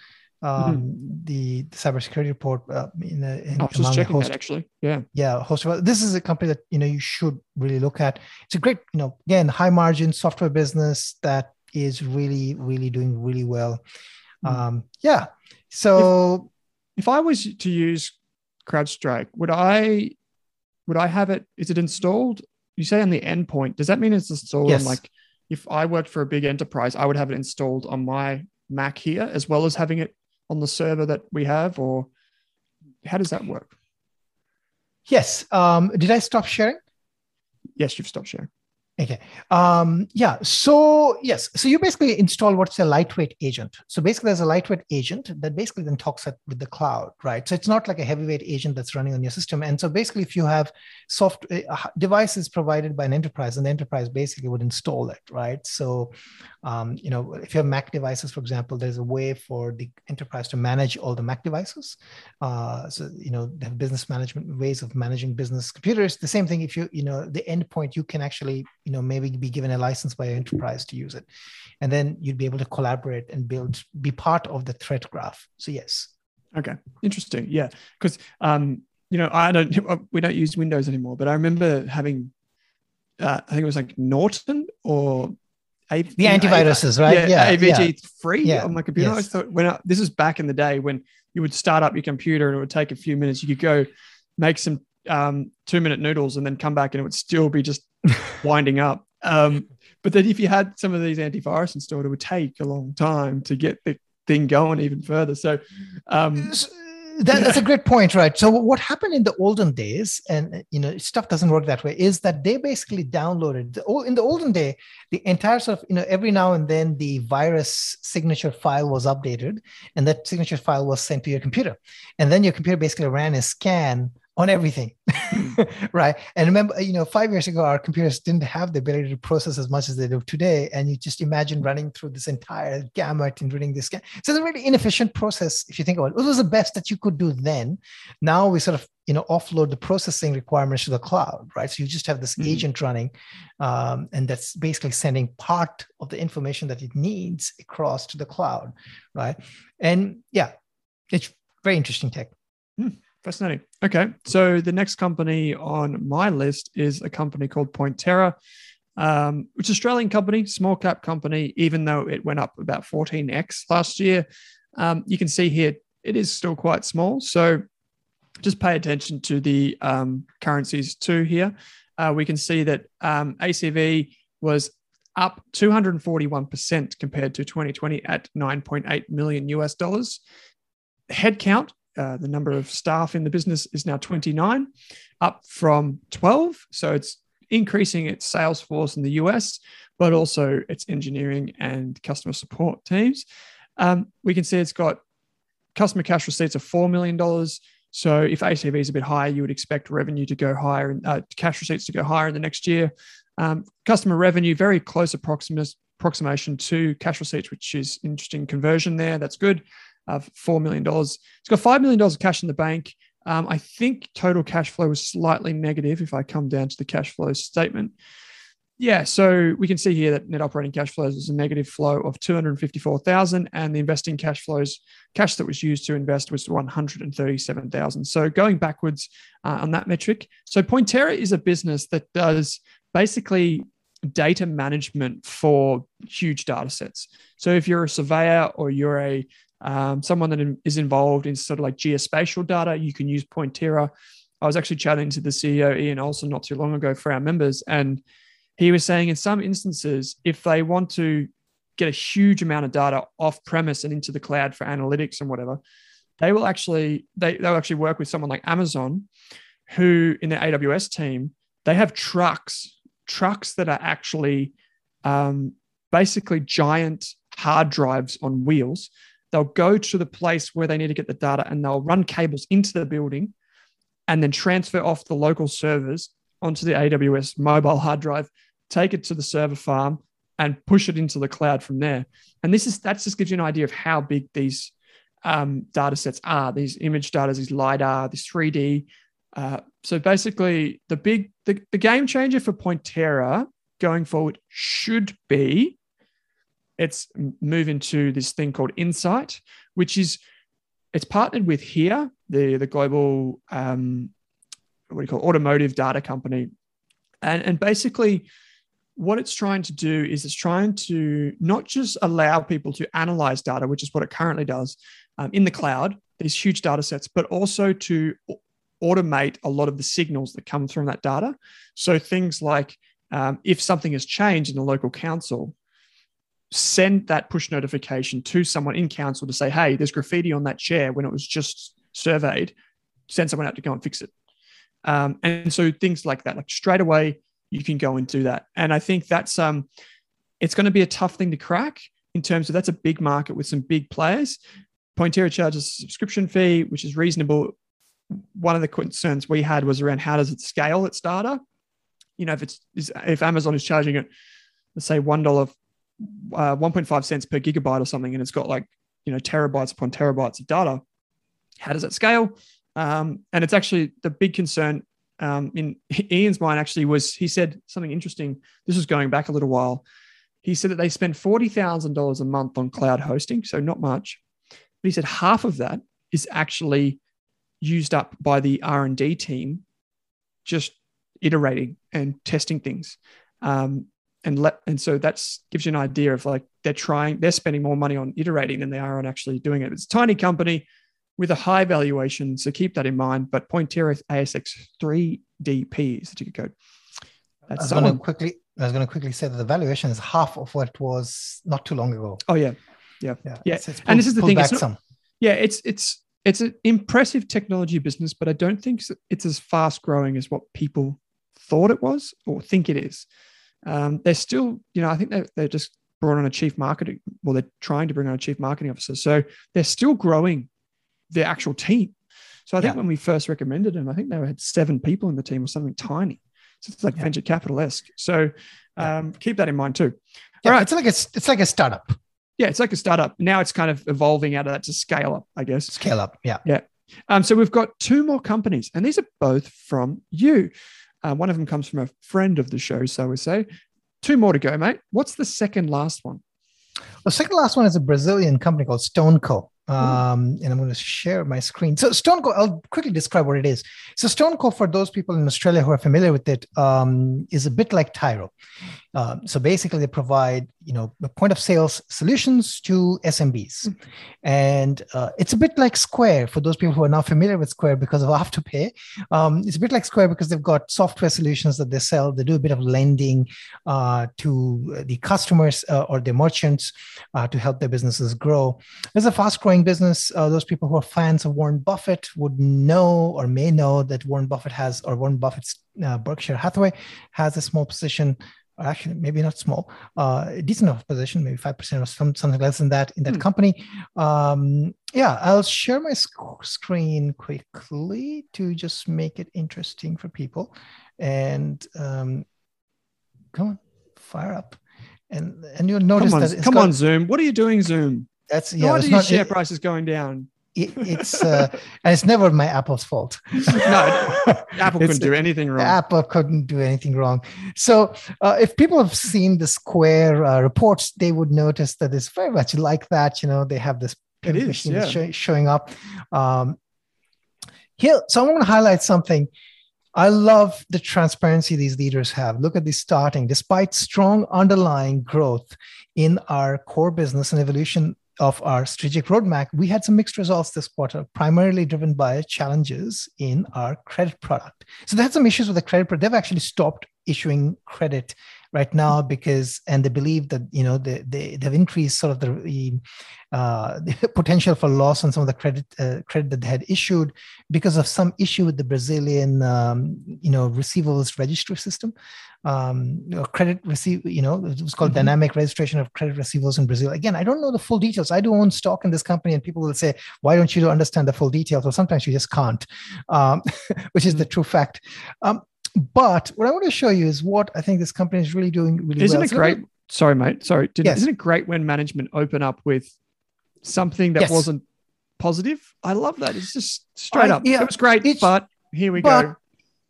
um, mm-hmm. the, the cybersecurity report. Uh, in, in, I was just checking host, that actually. Yeah, yeah. Host of, this is a company that you know you should really look at. It's a great, you know, again high margin software business that is really, really doing really well. Mm-hmm. Um, yeah. So, if, if I was to use CrowdStrike, would I would I have it? Is it installed? You say on the endpoint. Does that mean it's installed yes. on like if I worked for a big enterprise, I would have it installed on my Mac here as well as having it on the server that we have, or how does that work? Yes. Um, did I stop sharing? Yes, you've stopped sharing. Okay. Um, yeah. So yes. So you basically install what's a lightweight agent. So basically, there's a lightweight agent that basically then talks with the cloud, right? So it's not like a heavyweight agent that's running on your system. And so basically, if you have soft uh, devices provided by an enterprise, and the enterprise basically would install it, right? So um, you know, if you have Mac devices, for example, there's a way for the enterprise to manage all the Mac devices. Uh, so, you know, they have business management ways of managing business computers. The same thing if you, you know, the endpoint, you can actually, you know, maybe be given a license by your enterprise to use it. And then you'd be able to collaborate and build, be part of the threat graph. So, yes. Okay. Interesting. Yeah. Because, um, you know, I don't, <laughs> we don't use Windows anymore, but I remember having uh, I think it was like Norton or a- the antiviruses, right? Yeah, yeah AVG yeah. three yeah. on my computer. Yes. I thought when I, this is back in the day when you would start up your computer and it would take a few minutes. You could go make some um, two minute noodles and then come back and it would still be just <laughs> winding up. Um, but then if you had some of these antivirus installed, it would take a long time to get the thing going even further. So, um, that, that's a great point, right? So what happened in the olden days, and you know, stuff doesn't work that way, is that they basically downloaded the, in the olden day the entire sort of you know every now and then the virus signature file was updated, and that signature file was sent to your computer, and then your computer basically ran a scan on everything <laughs> right? And remember you know five years ago our computers didn't have the ability to process as much as they do today. And you just imagine running through this entire gamut and reading this so it's a really inefficient process if you think about it. It was the best that you could do then. Now we sort of you know offload the processing requirements to the cloud right? So you just have this mm-hmm. agent running um, and that's basically sending part of the information that it needs across to the cloud right? And yeah it's very interesting tech. Mm. Fascinating. Okay. So the next company on my list is a company called Pointerra, um, which is an Australian company, small cap company, even though it went up about 14x last year. Um, you can see here it is still quite small. So just pay attention to the um, currencies too here. Uh, we can see that um, ACV was up 241% compared to 2020 at 9.8 million US dollars. Headcount uh, the number of staff in the business is now 29, up from 12. So it's increasing its sales force in the US, but also its engineering and customer support teams. Um, we can see it's got customer cash receipts of $4 million. So if ACV is a bit higher, you would expect revenue to go higher and uh, cash receipts to go higher in the next year. Um, customer revenue, very close approximation to cash receipts, which is interesting conversion there. That's good of $4 million. It's got $5 million of cash in the bank. Um, I think total cash flow was slightly negative if I come down to the cash flow statement. Yeah, so we can see here that net operating cash flows was a negative flow of 254,000 and the investing cash flows, cash that was used to invest was 137,000. So going backwards uh, on that metric. So Pointerra is a business that does basically data management for huge data sets. So if you're a surveyor or you're a um, someone that is involved in sort of like geospatial data, you can use Pointerra. I was actually chatting to the CEO, Ian Olson, not too long ago for our members. And he was saying in some instances, if they want to get a huge amount of data off premise and into the cloud for analytics and whatever, they will actually, they, they'll actually work with someone like Amazon, who in their AWS team, they have trucks, trucks that are actually um, basically giant hard drives on wheels they'll go to the place where they need to get the data and they'll run cables into the building and then transfer off the local servers onto the AWS mobile hard drive, take it to the server farm and push it into the cloud from there. And this is that just gives you an idea of how big these um, data sets are, these image data, these LiDAR, this 3D. Uh, so basically, the big the, the game changer for Pointerra going forward should be it's moving to this thing called Insight, which is it's partnered with here, the the global um, what do you call it, automotive data company, and and basically what it's trying to do is it's trying to not just allow people to analyze data, which is what it currently does um, in the cloud, these huge data sets, but also to automate a lot of the signals that come from that data. So things like um, if something has changed in the local council, send that push notification to someone in council to say, hey, there's graffiti on that chair when it was just surveyed, send someone out to go and fix it. Um, and so things like that, like straight away, you can go and do that. And I think that's um, it's going to be a tough thing to crack in terms of that's a big market with some big players. Pointerra charges a subscription fee, which is reasonable. One of the concerns we had was around how does it scale its data? You know, if it's if Amazon is charging it, let's say one dollar uh, 1.5 cents per gigabyte or something, and it's got like you know terabytes upon terabytes of data. How does that scale? Um, and it's actually the big concern um, in <laughs> Ian's mind. Actually, was he said something interesting. This was going back a little while. He said that they spend forty thousand dollars a month on cloud hosting, so not much. But he said half of that is actually used up by the R and D team, just iterating and testing things. Um, and let and so that's gives you an idea of like they're trying they're spending more money on iterating than they are on actually doing it. It's a tiny company with a high valuation, so keep that in mind. But Pointerra ASX 3DP is the ticker code. That's I was going to quickly. I was going to quickly say that the valuation is half of what it was not too long ago. Oh yeah, yeah, yeah. yeah. It's, it's pulled, and this is the thing. It's not, yeah, it's it's it's an impressive technology business, but I don't think it's as fast growing as what people thought it was or think it is. Um, they're still, you know, I think they're, they're just brought on a chief marketing, well, they're trying to bring on a chief marketing officer. So they're still growing their actual team. So I think yeah. when we first recommended them, I think they had seven people in the team or something tiny. So it's like yeah. venture capital esque. So um, keep that in mind too. All right. It's like a, it's like a startup. Yeah, it's like a startup. Now it's kind of evolving out of that to scale up, I guess. Scale up. Yeah. Yeah. Um, so we've got two more companies, and these are both from you. Uh, one of them comes from a friend of the show, so we say. Two more to go, mate. What's the second last one? The second last one is a Brazilian company called StoneCo. Um, and I'm going to share my screen. So StoneCo, I'll quickly describe what it is. So StoneCo, for those people in Australia who are familiar with it, um, is a bit like Tyro. Um, so basically, they provide you know point of sales solutions to SMBs, mm-hmm. and uh, it's a bit like Square for those people who are not familiar with Square because of <laughs> Afterpay. Um, it's a bit like Square because they've got software solutions that they sell. They do a bit of lending uh, to the customers uh, or the merchants uh, to help their businesses grow. It's a fast-growing business. Uh, those people who are fans of Warren Buffett would know or may know that Warren Buffett has, or Warren Buffett's uh, Berkshire Hathaway has a small position actually maybe not small, uh, decent enough position, maybe 5% or some, something less than that in that mm. company. Um, yeah, I'll share my sc- screen quickly to just make it interesting for people. And um, come on, fire up. And, and you'll notice come on, that come got, on Zoom. What are you doing, Zoom? That's yeah. Why are your share it, price is going down? It, it's uh, and it's never my Apple's fault. <laughs> no, Apple couldn't do anything wrong. Apple couldn't do anything wrong. So uh, if people have seen the Square uh, reports, they would notice that it's very much like that. You know, they have this it is, yeah. sh- showing up. Um, here, so I want to highlight something. I love the transparency these leaders have. Look at this starting. Despite strong underlying growth in our core business and evolution of our strategic roadmap, we had some mixed results this quarter, primarily driven by challenges in our credit product. So they had some issues with the credit product. They've actually stopped issuing credit right now because and they believe that you know they, they they've increased sort of the, uh, <laughs> the potential for loss on some of the credit uh, credit that they had issued because of some issue with the Brazilian um, you know receivables registry system. Um, credit receive you know it was called mm-hmm. dynamic registration of credit receivables in Brazil. Again I don't know the full details. I do own stock in this company and people will say why don't you understand the full details? Well sometimes you just can't um, <laughs> which is mm-hmm. the true fact. Um, but what I want to show you is what I think this company is really doing really isn't well. it great? Sorry, mate. Sorry. Did, yes. Isn't it great when management open up with something that yes. wasn't positive? I love that. It's just straight I, up. Yeah, it was great, but here we but go.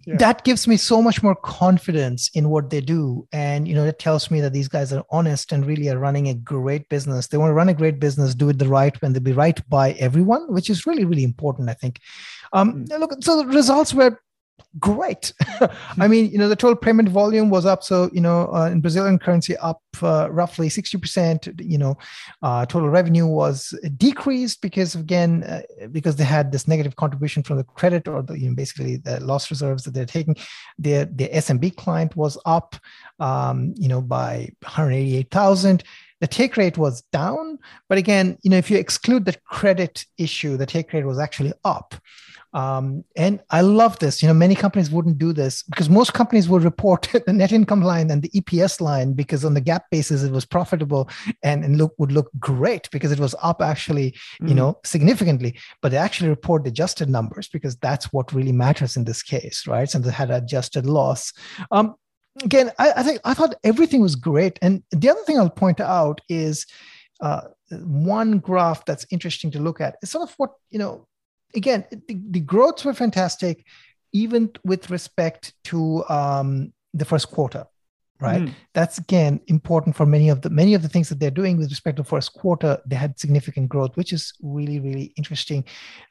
Yeah. That gives me so much more confidence in what they do. And, you know, it tells me that these guys are honest and really are running a great business. They want to run a great business, do it the right way, and they'll be right by everyone, which is really, really important, I think. Um, mm. Look, so the results were great. <laughs> I mean, you know, the total payment volume was up. So, you know, uh, in Brazilian currency, up uh, roughly 60%. You know, uh, total revenue was decreased because, again, uh, because they had this negative contribution from the credit or the, you know, basically the loss reserves that they're taking. Their, the SMB client was up, um, you know, by 188,000 the take rate was down but again you know if you exclude the credit issue the take rate was actually up um, and I love this. You know, many companies wouldn't do this because most companies would report <laughs> the net income line and the EPS line because on the GAAP basis it was profitable and, and look would look great because it was up actually, mm-hmm. you know, significantly. But they actually report the adjusted numbers because that's what really matters in this case, right? Since they had adjusted loss. Um, again, I, I think I thought everything was great. And the other thing I'll point out is uh, one graph that's interesting to look at is sort of what you know again, the, the growths were fantastic, even with respect to um, the first quarter right mm. that's again important for many of the many of the things that they're doing with respect to first quarter they had significant growth which is really really interesting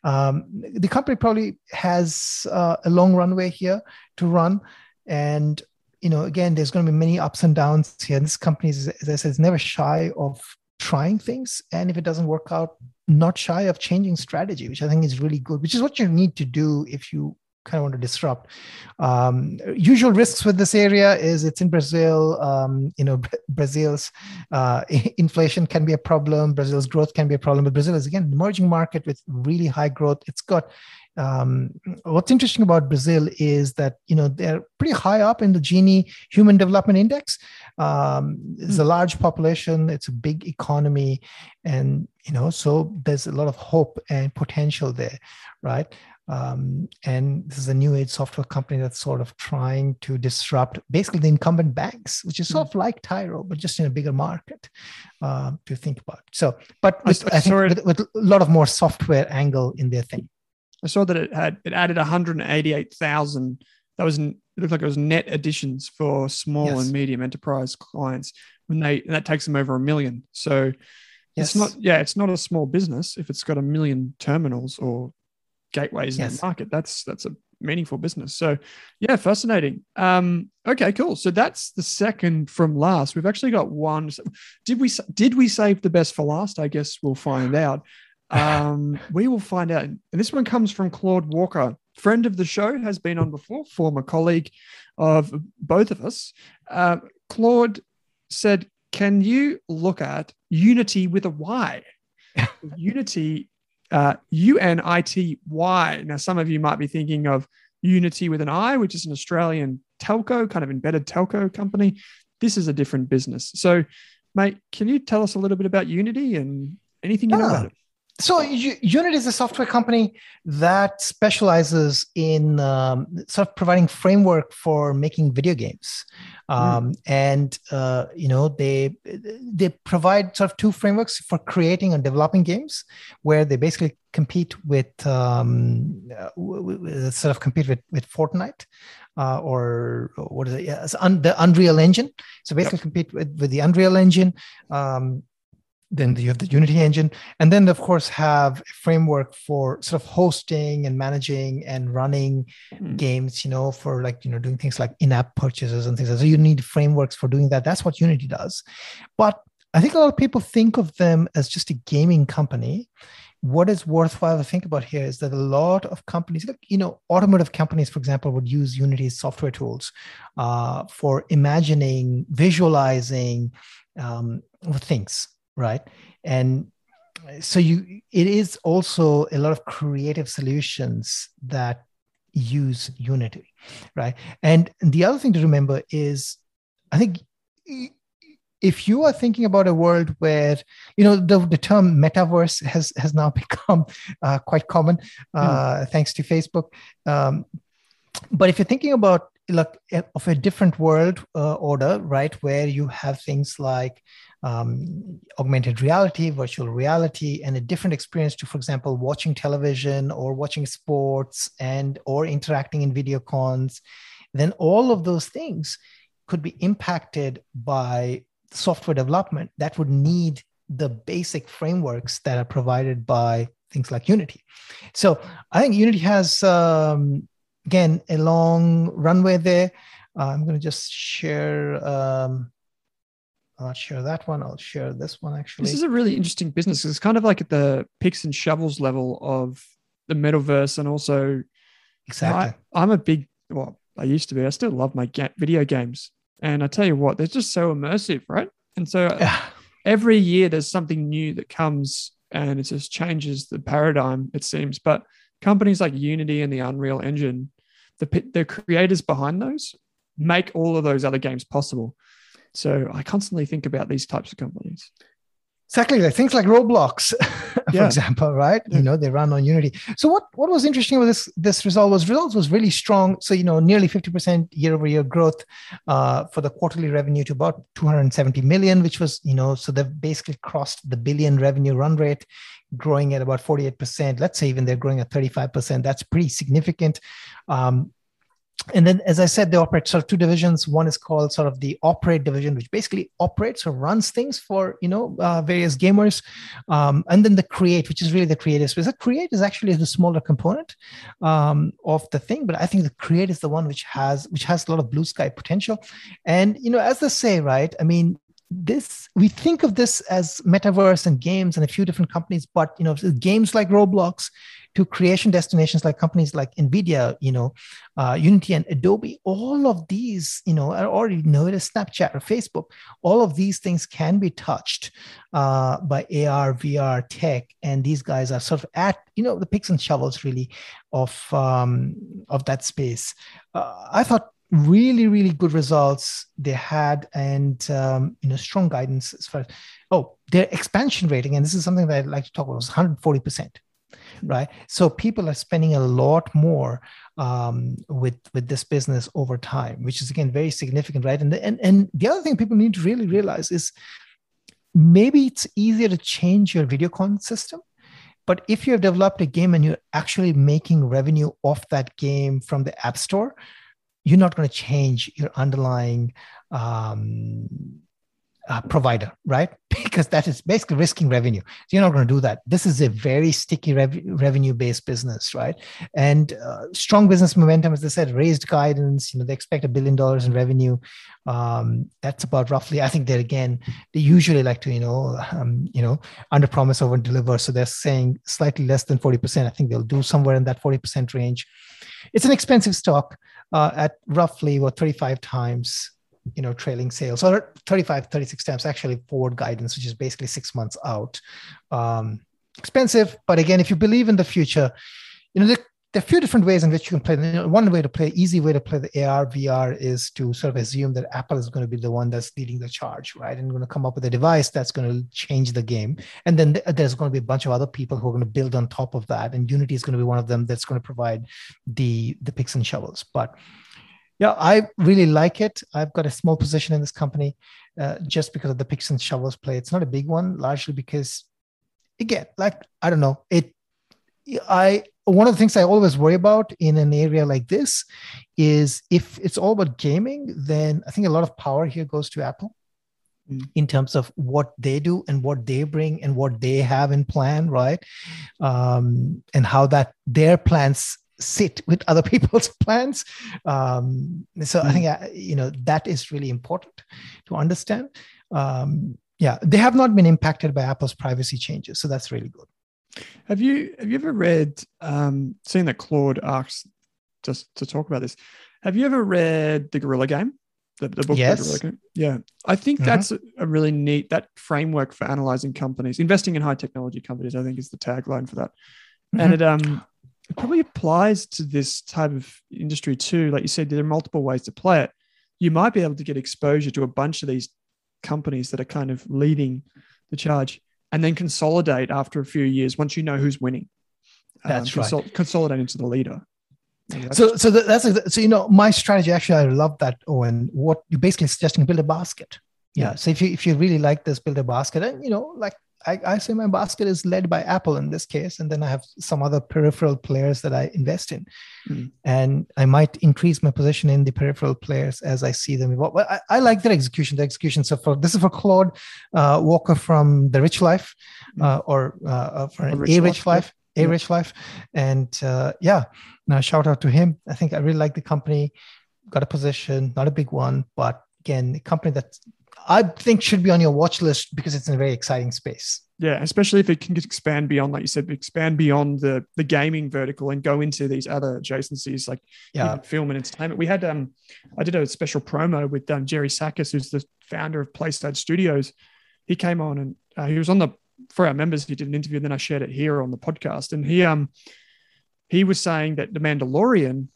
um, the company probably has uh, a long runway here to run and you know, again, there's going to be many ups and downs here. This company, is, as I said, is never shy of trying things. And if it doesn't work out, not shy of changing strategy, which I think is really good, which is what you need to do if you kind of want to disrupt. Um, usual risks with this area is it's in Brazil. Um, you know, Brazil's uh, <laughs> inflation can be a problem. Brazil's growth can be a problem. But Brazil is again an emerging market with really high growth. It's got um, what's interesting about Brazil is that you know they're pretty high up in the Gini Human Development Index. Um, it's a hmm. large population, it's a big economy, and you know so there's a lot of hope and potential there, right? Um, and this is a new age software company that's sort of trying to disrupt basically the incumbent banks, which is sort of like Tyro, but just in a bigger market uh, to think about. So, but with, I, I, think with, with, a lot of more software angle in their thing. I saw that it had it added 188,000. That was it looked like it was net additions for small yes. and medium enterprise clients when they that takes them over a million. So yes. it's not yeah, it's not a small business if it's got a million terminals or gateways yes. in the market. That's that's a meaningful business. So yeah, fascinating. Um, okay, cool. So that's the second from last. We've actually got one. Did we did we save the best for last? I guess we'll find out. Um, we will find out. And this one comes from Claude Walker, friend of the show, has been on before, former colleague of both of us. Uh, Claude said, Can you look at Unity with a Y? <laughs> Unity, uh, U N I T Y. Now, some of you might be thinking of Unity with an I, which is an Australian telco, kind of embedded telco company. This is a different business. So, mate, can you tell us a little bit about Unity and anything you know about it? So Unity is a software company that specializes in um, sort of providing framework for making video games, hmm. um, mm. and uh, you know they they provide sort of two frameworks for creating and developing games, where they basically compete with um, sort of compete with with Fortnite. Uh, or what is it? Yeah, un- the Unreal Engine. So basically, yep. compete with, with the Unreal Engine. Um, then you have the unity engine. And then of course have a framework for sort of hosting and managing and running mm. games you know for like you know doing things like in-app purchases and things like that. So you need frameworks for doing that. That's what unity does. But i think a lot of people think of them as just a gaming company. What is worthwhile to think about here is that a lot of companies, like, you know, automotive companies, for example, would use Unity's software tools uh, for imagining, visualizing um, things, right? And so you it is also a lot of creative solutions that use unity right? And the other thing to remember is i think if you are thinking about a world where you know the, the term metaverse has has now <laughs> become uh, quite common uh, mm. thanks to facebook. Um, but if you're thinking about like of a different world uh, order right where you have things like um, augmented reality, virtual reality, and a different experience to, for example, watching television or watching sports and or interacting in video cons, then all of those things could be impacted by software development that would need the basic frameworks that are provided by things like Unity. So I think Unity has um, again a long runway there. Uh, I'm going to just share. Um, I'll not share that one. I'll share this one actually. This is a really interesting business. It's kind of like at the picks and shovels level of the metaverse, and also exactly. I, am a big well, I used to be. I still love my ga- video games, and I tell you what, they're just so immersive, right? And so yeah. every year there's something new that comes, and it just changes the paradigm. It seems, but companies like Unity and the Unreal Engine, the the creators behind those make all of those other games possible. So I constantly think about these types of companies. Exactly, things like Roblox, <laughs> for yeah. example, right? Yeah. You know, they run on Unity. So what what was interesting with this this result was results was really strong. So you know, nearly fifty percent year over year growth uh, for the quarterly revenue to about two hundred seventy million, which was you know, so they've basically crossed the billion revenue run rate, growing at about forty eight percent. Let's say even they're growing at thirty five percent. That's pretty significant. Um, and then as i said they operate sort of two divisions one is called sort of the operate division which basically operates or runs things for you know uh, various gamers um, and then the create which is really the creative space the create is actually the smaller component um, of the thing but i think the create is the one which has which has a lot of blue sky potential and you know as they say right i mean this we think of this as metaverse and games and a few different companies but you know games like roblox to creation destinations like companies like nvidia you know uh, unity and adobe. All of these you know are already know it as snapchat or facebook. All of these things can be touched uh, by ar vr tech and these guys are sort of at you know the picks and shovels really of um, of that space. Uh, i thought really really good results they had and um, you know strong guidance as far as oh their expansion rating and this is something that i'd like to talk about was 140% right? So people are spending a lot more um, with with this business over time which is again very significant right? And the, and and the other thing people need to really realize is maybe it's easier to change your video con system but if you have developed a game and you're actually making revenue off that game from the app store you're not going to change your underlying um, uh, provider, right? <laughs> Because that is basically risking revenue. So you're not going to do that. This is a very sticky rev- revenue based business, right? And uh, strong business momentum, as I said, raised guidance. You know, they expect a billion dollars in revenue. Um, that's about roughly. I think they again they usually like to you know um, you know under promise over deliver. So they're saying slightly less than forty percent. I think they'll do somewhere in that forty percent range. It's an expensive stock uh, at roughly what 35 times you know trailing sales or 35 36 times actually forward guidance which is basically six months out. Um, expensive but again if you believe in the future you know there, there are a few different ways in which you can play one way to play easy way to play the ar vr is to sort of assume that apple is going to be the one that's leading the charge right and going to come up with a device that's going to change the game and then there's going to be a bunch of other people who are going to build on top of that and unity is going to be one of them that's going to provide the the picks and shovels but yeah, I really like it. I've got a small position in this company uh, just because of the picks and shovels play. It's not a big one, largely because, again, like I don't know, it. I one of the things I always worry about in an area like this is if it's all about gaming, then I think a lot of power here goes to Apple mm. in terms of what they do and what they bring and what they have in plan, right? Um, and how that their plans sit with <laughs> other people's <laughs> plans. Um, so mm. I think uh, you know that is really important to understand. Um, yeah, they have not been impacted by Apple's privacy changes, so that's really good. Have you have you ever read um, seeing that Claude asks just to talk about this? Have you ever read the Gorilla Game? The, the book yes. The Game? Yeah, I think mm-hmm. that's a, a really neat that framework for analyzing companies, investing in high technology companies. I think is the tagline for that, mm-hmm. and it um it probably applies to this type of industry too. Like you said, there are multiple ways to play it. You might be able to get exposure to a bunch of these companies that are kind of leading the charge and then consolidate after a few years once you know who's winning. That's um, consol- right. Consolidate into the leader. so, so that's a, so you know my strategy. Actually, I love that. Owen, what you're basically suggesting build a basket. Yeah. yeah. So if you if you really like this, build a basket, and you know, like I, I say my basket is led by Apple in this case, and then I have some other peripheral players that I invest in, mm. and I might increase my position in the peripheral players as I see them evolve. But I, I like their execution. The execution. So for this is for Claude uh, Walker from the Rich Life, mm. uh, or uh, uh for a Rich, Rich Life, Life a Rich Life, and uh, yeah, now shout out to him. I think I really like the company. Got a position, not a big one, but again, a company that I think should be on your watch list because it's in a very exciting space. Yeah, especially if it can expand beyond, like you said, expand beyond the the gaming vertical and go into these other adjacencies like yeah. film and entertainment. We had um, I did a special promo with um, Gerry Sakkas, who's the founder of PlaySide Studios. He came on and uh, he was on the for our members. He did an interview, and then I shared it here on the podcast. And he um he was saying that the Mandalorian,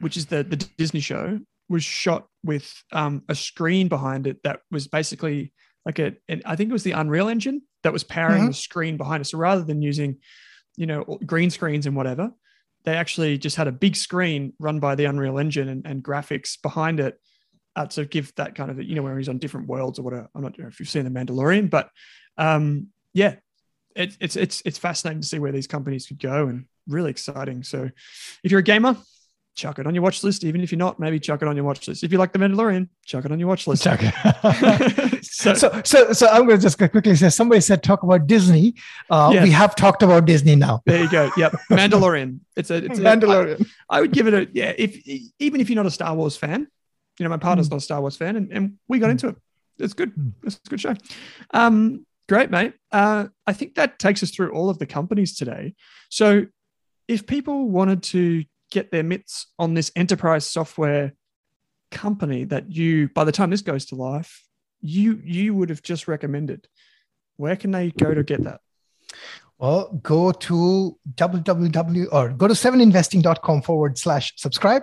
which is the the Disney show, was shot with um, a screen behind it that was basically like a, an, I think it was the Unreal Engine that was powering mm-hmm. the screen behind it. So rather than using, you know, green screens and whatever, they actually just had a big screen run by the Unreal Engine and, and graphics behind it uh, to give that kind of, you know, where he's on different worlds or whatever. I'm not sure if you've seen The Mandalorian, but um, yeah, it, it's it's it's fascinating to see where these companies could go and really exciting. So if you're a gamer, chuck it on your watch list. Even if you're not, maybe chuck it on your watch list. If you like The Mandalorian, chuck it on your watch list. Chuck it. <laughs> so, so, so, so I'm going to just quickly say somebody said talk about Disney. Uh, Yeah. We have talked about Disney now. there you go. Yep, <laughs> Mandalorian. It's a it's a, Mandalorian. I, I would give it a yeah. If even if you're not a Star Wars fan, you know my partner's not a Star Wars fan, and, and we got into it. It's good. Mm. It's a good show. Um, great, mate. Uh, I think that takes us through all of the companies today. So, if people wanted to get their mitts on this enterprise software company that you, by the time this goes to life, you you would have just recommended, where can they go to get that? Well, go to www or go to seveninvesting.com forward slash subscribe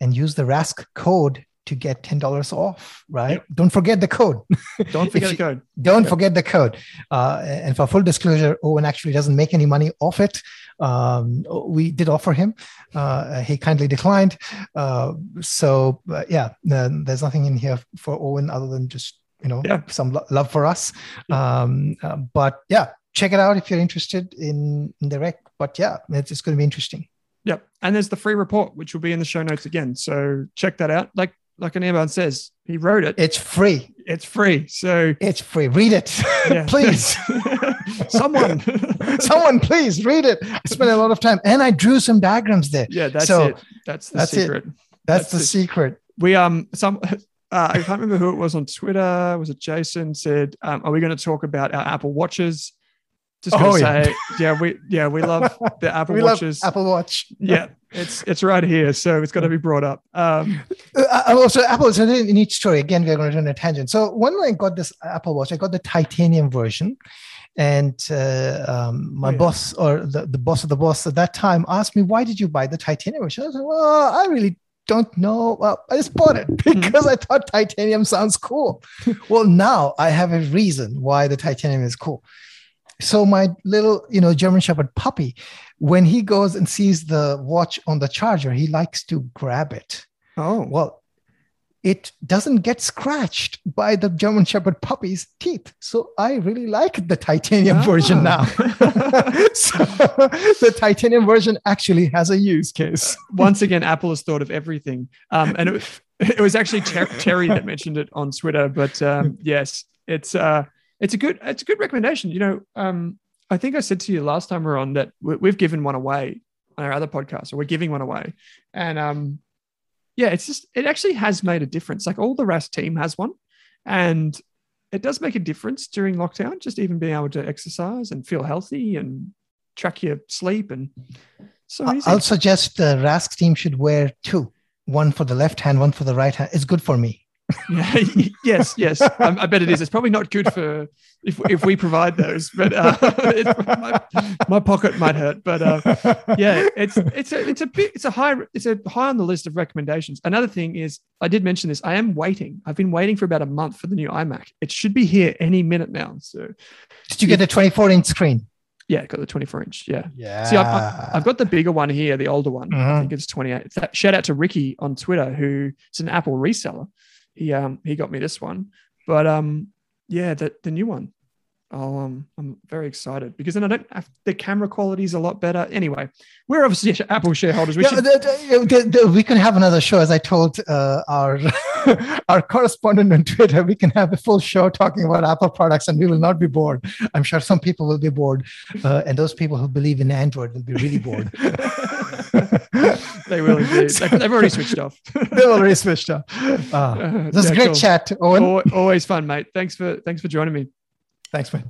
and use the RASK code to get $10 off, right? Yep. Don't forget the code. <laughs> Don't forget the code. Don't Okay. forget the code. Uh, and for full disclosure, Owen actually doesn't make any money off it. Um, we did offer him. Uh, he kindly declined. Uh, so, uh, yeah, there's nothing in here for Owen other than just, you know, Yeah. some lo- love for us. Um, uh, but yeah, check it out if you're interested in, in the rec. But yeah, it's, it's going to be interesting. Yep. And there's the free report, which will be in the show notes again. So check that out. Like like Anirban says, he wrote it. It's free. It's free. So It's free. Read it, <laughs> yeah. please. <laughs> Someone. Someone, please read it. I spent a lot of time and I drew some diagrams there. yeah, that's So, it. That's the that's it. secret. That's, That's the it. secret. We um some <laughs> uh, I can't remember who it was on Twitter. Was it Jason said, um, are we going to talk about our Apple Watches? Just gonna Oh, yeah. say, yeah. we yeah, we love the Apple we Watches. love Apple Watch. yeah, it's it's right here. So it's got to be brought up. Um Uh, uh, also, Apple. So in each story, again, we're going to turn a tangent. So when I got this Apple Watch, I got the titanium version, and uh, um, my Oh, yeah. boss or the, the boss of the boss at that time asked me, "Why did you buy the titanium version?" I was like, "Well, I really don't know. Well, I just bought it <laughs> Mm-hmm. because I thought titanium sounds cool." <laughs> well, now I have a reason why the titanium is cool. So my little, you know, German Shepherd puppy, when he goes and sees the watch on the charger, he likes to grab it. oh Well, it doesn't get scratched by the German Shepherd puppy's teeth. So I really like the titanium version now. Ah. <laughs> so the titanium version actually has a use case. once again, Apple has thought of everything. Um, and it, <laughs> it was actually Ter- Terry that mentioned it on Twitter. But um, <laughs> yes, it's uh, it's a good it's a good recommendation. You know, um, I think I said to you last time we are on that we- we've given one away on our other podcast, or we're giving one away, and um, yeah, it's just it actually has made a difference. Like all the Rask team has one, and it does make a difference during lockdown. Just even being able to exercise and feel healthy and track your sleep and so easy. I'll suggest the Rask team should wear two one for the left hand, one for the right hand. It's good for me. Yeah, <laughs> yes, yes. Um, I bet it is. It's probably not good for if if we provide those, but uh, <laughs> it, my, my pocket might hurt. But uh, yeah, it's it's a it's a bit it's a high it's a high on the list of recommendations. Another thing is I did mention this. I am waiting. I've been waiting for about a month for the new iMac. It should be here any minute now. So Did you get a 24 inch screen? yeah, got the 24 inch. Yeah. Yeah. See, I've, I've- got the bigger one here, the older one. I Mhm. think it's 28. Shout out to Ricky on Twitter, who is an Apple reseller. He um he got me this one, but um yeah, the the new one. I'll, um, I'm very excited because then I don't have the camera quality is a lot better. Anyway, we're obviously <laughs> Apple shareholders. We Yeah, should, the- the- the- the- we can have another show, as I told uh, our <laughs> our correspondent on Twitter. We can have a full show talking about Apple products, and we will not be bored. I'm sure some people will be bored, uh, and those people who believe in Android will be really bored. <laughs> they will <laughs> indeed. They've, they've already switched off. <laughs> They've already switched off. Uh, Uh, this <laughs> is yeah, a great cool. chat, Owen. Always fun, mate. Thanks for thanks for joining me. Thanks, man.